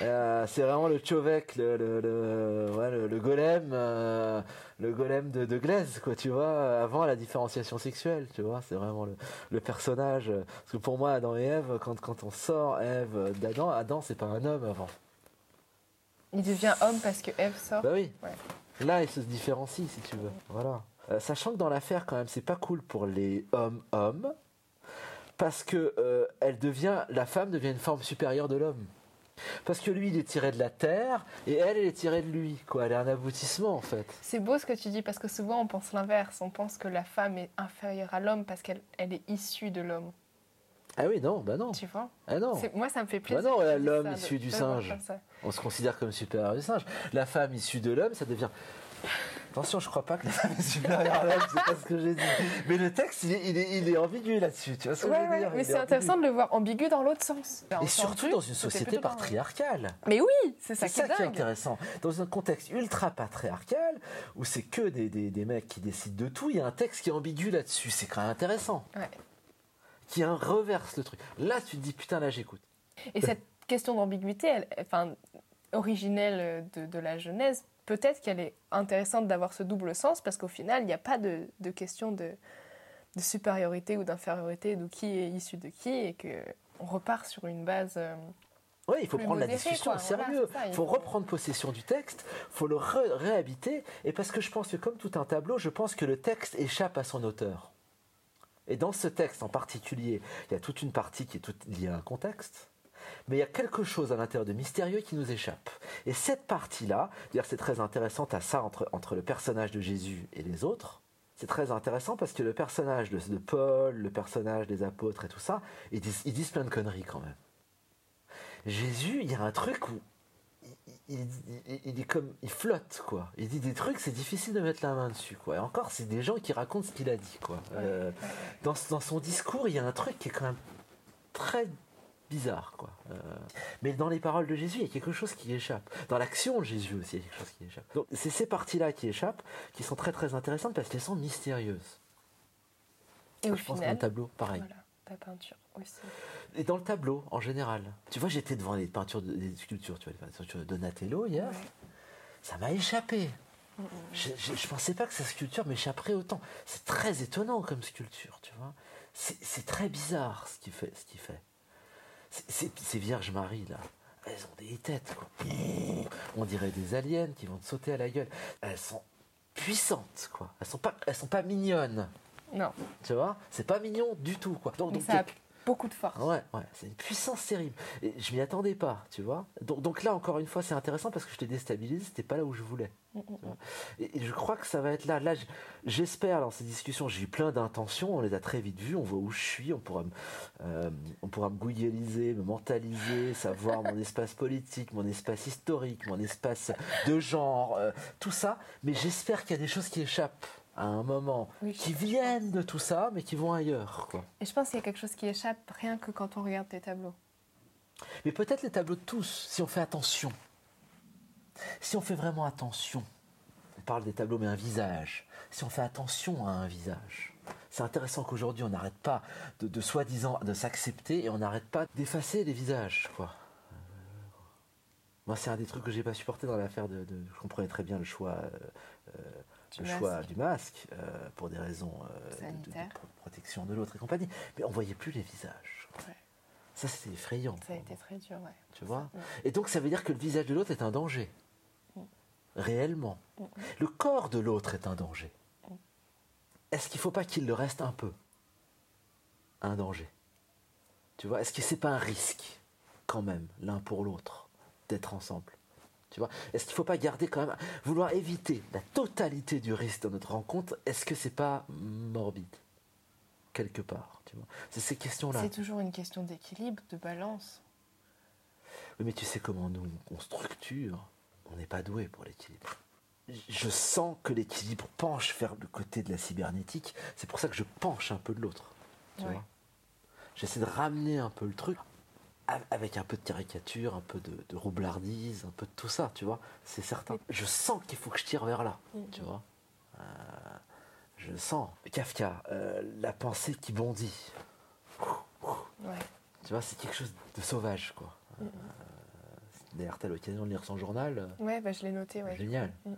Euh, c'est vraiment le Tchovek, le, le, le, ouais, le, le golem, euh, le golem de, de Glaise, quoi, tu vois, avant la différenciation sexuelle, tu vois, c'est vraiment le, le personnage. Parce que pour moi, Adam et Ève, quand, quand on sort Ève d'Adam, Adam, c'est pas un homme avant. Il devient homme parce que Eve sort. Bah oui. Ouais. Là, il se différencie, si tu veux. Voilà. Euh, sachant que dans l'affaire, quand même, c'est pas cool pour les hommes-hommes, parce que euh, elle devient, la femme devient une forme supérieure de l'homme. Parce que lui, il est tiré de la terre, et elle, elle est tirée de lui. Quoi, elle est un aboutissement, en fait. C'est beau ce que tu dis parce que souvent on pense l'inverse. On pense que la femme est inférieure à l'homme parce qu'elle elle est issue de l'homme. Ah oui, non, bah non. Tu vois? Ah non. Moi ça me fait plaisir. Bah non, l'homme de- issu du singe. On se considère comme supérieur du singe. La femme issue de l'homme, ça devient. Attention, je crois pas que la femme est supérieure à l'homme, c'est pas ce que j'ai dit. Mais le texte, il est, il est, il est ambigu là-dessus, tu vois ce que Ouais, je veux ouais, dire mais c'est est intéressant de le voir ambigu dans l'autre sens. Et surtout dans une société patriarcale. Mais oui, c'est ça C'est qui est ça qui est intéressant. Dans un contexte ultra patriarcal, où c'est que des, des, des mecs qui décident de tout, il y a un texte qui est ambigu là-dessus. C'est quand même intéressant. Ouais. Qui un- reverse le truc. Là, tu te dis, putain, là, j'écoute. Et cette question d'ambiguïté, elle- enfin, originelle de, de la Genèse, peut-être qu'elle est intéressante d'avoir ce double sens parce qu'au final, il n'y a pas de, de question de, de supériorité ou d'infériorité, de qui est issu de qui, et que on repart sur une base. euh, Oui, il faut prendre la discussion quoi. au sérieux. ça, Il faut faut- reprendre possession du texte, il faut le réhabiter. Et parce que je pense que comme tout un tableau, je pense que le texte échappe à son auteur. Et dans ce texte en particulier, il y a toute une partie qui est toute liée à un contexte. Mais il y a quelque chose à l'intérieur de mystérieux qui nous échappe. Et cette partie-là, c'est très intéressant à ça entre, entre le personnage de Jésus et les autres. C'est très intéressant parce que le personnage de, de Paul, le personnage des apôtres et tout ça, ils disent, ils disent plein de conneries quand même. Jésus, il y a un truc où il, il- il- il est comme il flotte quoi. Il dit des trucs, c'est difficile de mettre la main dessus quoi. Et encore, c'est des gens qui racontent ce qu'il a dit quoi. Euh, dans, dans son discours, il y a un truc qui est quand même très bizarre, quoi. Euh, mais dans les paroles de Jésus, il y a quelque chose qui échappe. Dans l'action de Jésus aussi, il y a quelque chose qui échappe. Donc c'est ces parties-là qui échappent, qui sont très très intéressantes parce qu'elles sont mystérieuses. Et au Je pense final, qu'un tableau, pareil. voilà, ta peinture aussi. Et dans le tableau, en général. Tu vois, j'étais devant les peintures, de- des sculptures, tu vois, les peintures de Donatello hier. Ouais. Ça m'a échappé. Je, je, je pensais pas que sa sculpture m'échapperait autant. C'est très étonnant comme sculpture, tu vois. C'est c'est très bizarre ce qu'il fait. Ce qu'il fait. Ces Vierges Marie, là, elles ont des têtes, quoi. On dirait des aliens qui vont te sauter à la gueule. Elles sont puissantes, quoi. Elles sont pas, elles sont pas mignonnes, Non, tu vois? C'est pas mignon du tout, quoi. Donc, ça beaucoup de force. Ouais, ouais, c'est une puissance terrible. Et je m'y attendais pas, tu vois. Donc, donc là, encore une fois, c'est intéressant parce que je t'ai déstabilisé, c'était pas là où je voulais. Mm, tu vois. Et, et je crois que ça va être là. Là, j'espère dans ces discussions, j'ai eu plein d'intentions, on les a très vite vues, on voit où je suis, on pourra me, euh, on pourra me googlialiser, me mentaliser, savoir mon espace politique, mon espace historique, mon espace de genre, euh, tout ça. Mais j'espère qu'il y a des choses qui échappent à un moment, Oui, qui viennent de tout ça, mais qui vont ailleurs, quoi. Et je pense qu'il y a quelque chose qui échappe rien que quand on regarde tes tableaux. Mais peut-être les tableaux de tous, si on fait attention. Si on fait vraiment attention. On parle des tableaux, mais un visage. Si on fait attention à un visage. C'est intéressant qu'aujourd'hui, on n'arrête pas de, de soi-disant de s'accepter et on n'arrête pas d'effacer les visages, quoi. Moi, c'est un des trucs que j'ai pas supporté dans l'affaire de, de- Je comprenais très bien le choix, euh, euh, le masque. choix du masque euh, pour des raisons euh, de- protection de l'autre et compagnie. Mais on voyait plus les visages. Ouais. Ça, c'était effrayant. Ça a été très dur, ouais. Tu vois Mm. Et donc ça veut dire que le visage de l'autre est un danger. Réellement. Le corps de l'autre est un danger. Est-ce qu'il ne faut pas qu'il le reste un peu? Un danger. Tu vois Est-ce que c'est pas un risque quand même, l'un pour l'autre, d'être ensemble? Tu vois Est-ce qu'il ne faut pas garder quand même, vouloir éviter la totalité du risque dans notre rencontre Est-ce que c'est pas morbide quelque part tu vois C'est ces questions-là. C'est toujours une question d'équilibre, de balance. Oui, mais tu sais comment nous on structure On n'est pas doué pour l'équilibre. Je sens que l'équilibre penche vers le côté de la cybernétique. C'est pour ça que je penche un peu de l'autre. Tu Ouais. vois J'essaie de ramener un peu le truc avec un peu de caricature, un peu de, de roublardise, un peu de tout ça, tu vois. C'est certain. Je sens qu'il faut que je tire vers là, tu vois. Euh, je sens. Kafka, euh, la pensée qui bondit. Ouais. Tu vois, c'est quelque chose de sauvage, quoi. Euh, D'ailleurs, t'as l'occasion de lire son journal. Ouais, bah, je l'ai noté, ouais. Génial. Mm.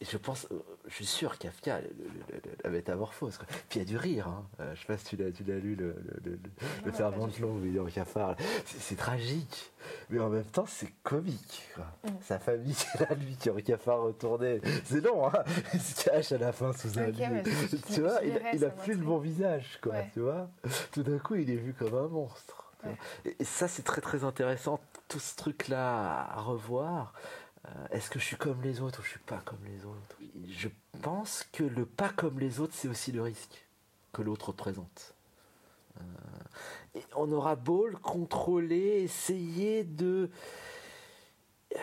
Je pense, euh, je suis sûr, Kafka, le- le- le- la métamorphose. Quoi. Puis il y a du rire. Hein. Euh, je sais pas si tu l'as, tu l'as lu, le, le, le, de où il en cafard. C'est, tragique, mais en même temps, c'est comique. quoi. Mm. Sa famille, c'est là, lui, qui est en cafard retourné. C'est long, hein Il se cache à la fin sous un lit. je- tu vois, je il, il a plus le bon visage, quoi. Ouais. Tu vois Tout d'un coup, il est vu comme un monstre. Ouais. Et ça, c'est très très intéressant, tout ce truc-là à revoir. Euh, Est-ce que je suis comme les autres ou je suis pas comme les autres? Je pense que le pas comme les autres, c'est aussi le risque que l'autre représente. Euh, et on aura beau le contrôler, essayer de. Euh,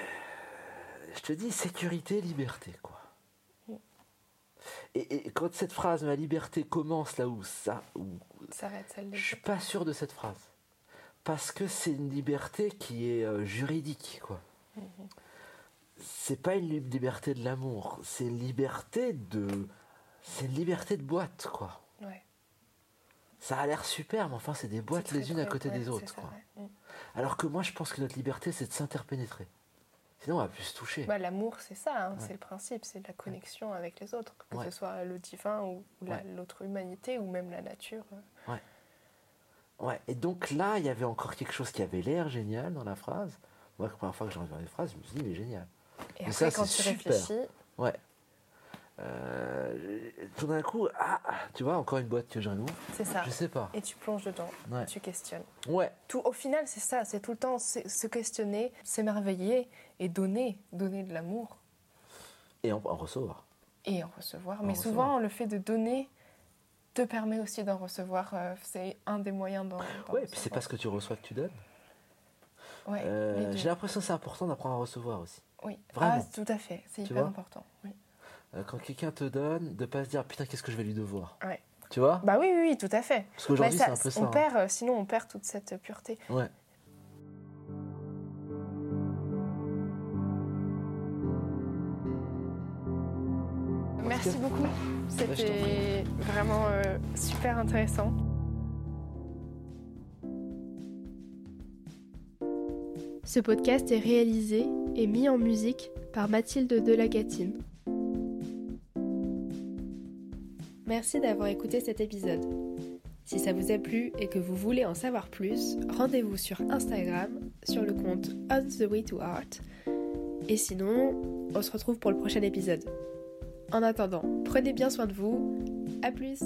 je te dis sécurité, liberté, quoi. Et, et quand cette phrase, ma liberté commence là où ça, où Ça arrête celle je suis pas sûr de cette phrase. Parce que c'est une liberté qui est euh, juridique, quoi. C'est pas une li- liberté de l'amour, c'est une liberté de. C'est une liberté de boîte, quoi. Ouais. Ça a l'air super, mais enfin, c'est des boîtes les unes à côté ouais, des autres, quoi. ouais. Mm. Alors que moi, je pense que notre liberté, c'est de s'interpénétrer. Sinon, on va plus se toucher. Bah, L'amour, c'est ça, hein, Ouais. c'est le principe, c'est la connexion avec les autres, que Ouais. ce soit le divin ou, ou la- Ouais. l'autre humanité ou même la nature. euh. Ouais, et donc là, il y avait encore quelque chose qui avait l'air génial dans la phrase. Moi, la première fois que j'ai entendu la phrase, je me suis dit, mais génial. Et Mais après, ça, quand tu super. réfléchis, Ouais. Euh, tout d'un coup, ah, tu vois, encore une boîte que je réouvre. c'est ça. Je sais pas. Et tu plonges dedans, Ouais. tu questionnes. Ouais, Tout, au final, c'est ça, c'est tout le temps se questionner, s'émerveiller et donner, donner de l'amour et en, en recevoir. et en recevoir. En Mais recevoir. souvent, le fait de donner te permet aussi d'en recevoir. euh, c'est un des moyens d'en. Ouais, et puis c'est parce que tu reçois que tu donnes. Ouais, Euh. J'ai l'impression que c'est important d'apprendre à recevoir aussi. Oui, Vraiment. Ah, tout à fait, c'est hyper important. Oui. Euh, quand quelqu'un te donne, de pas se dire putain, qu'est-ce que je vais lui devoir. Ouais. Tu vois? Bah oui, oui, oui, tout à fait. Parce qu'aujourd'hui, c'est un peu ça. on hein. perd, euh, sinon on perd toute cette pureté. Ouais. Merci beaucoup. Bah, C'était vraiment euh, super intéressant. Ce podcast est réalisé et mis en musique par Mathilde Delagatine. Merci d'avoir écouté cet épisode. Si ça vous a plu et que vous voulez en savoir plus, rendez-vous sur Instagram sur le compte On the Way to Art. Et sinon, on se retrouve pour le prochain épisode. En attendant, prenez bien soin de vous. À plus!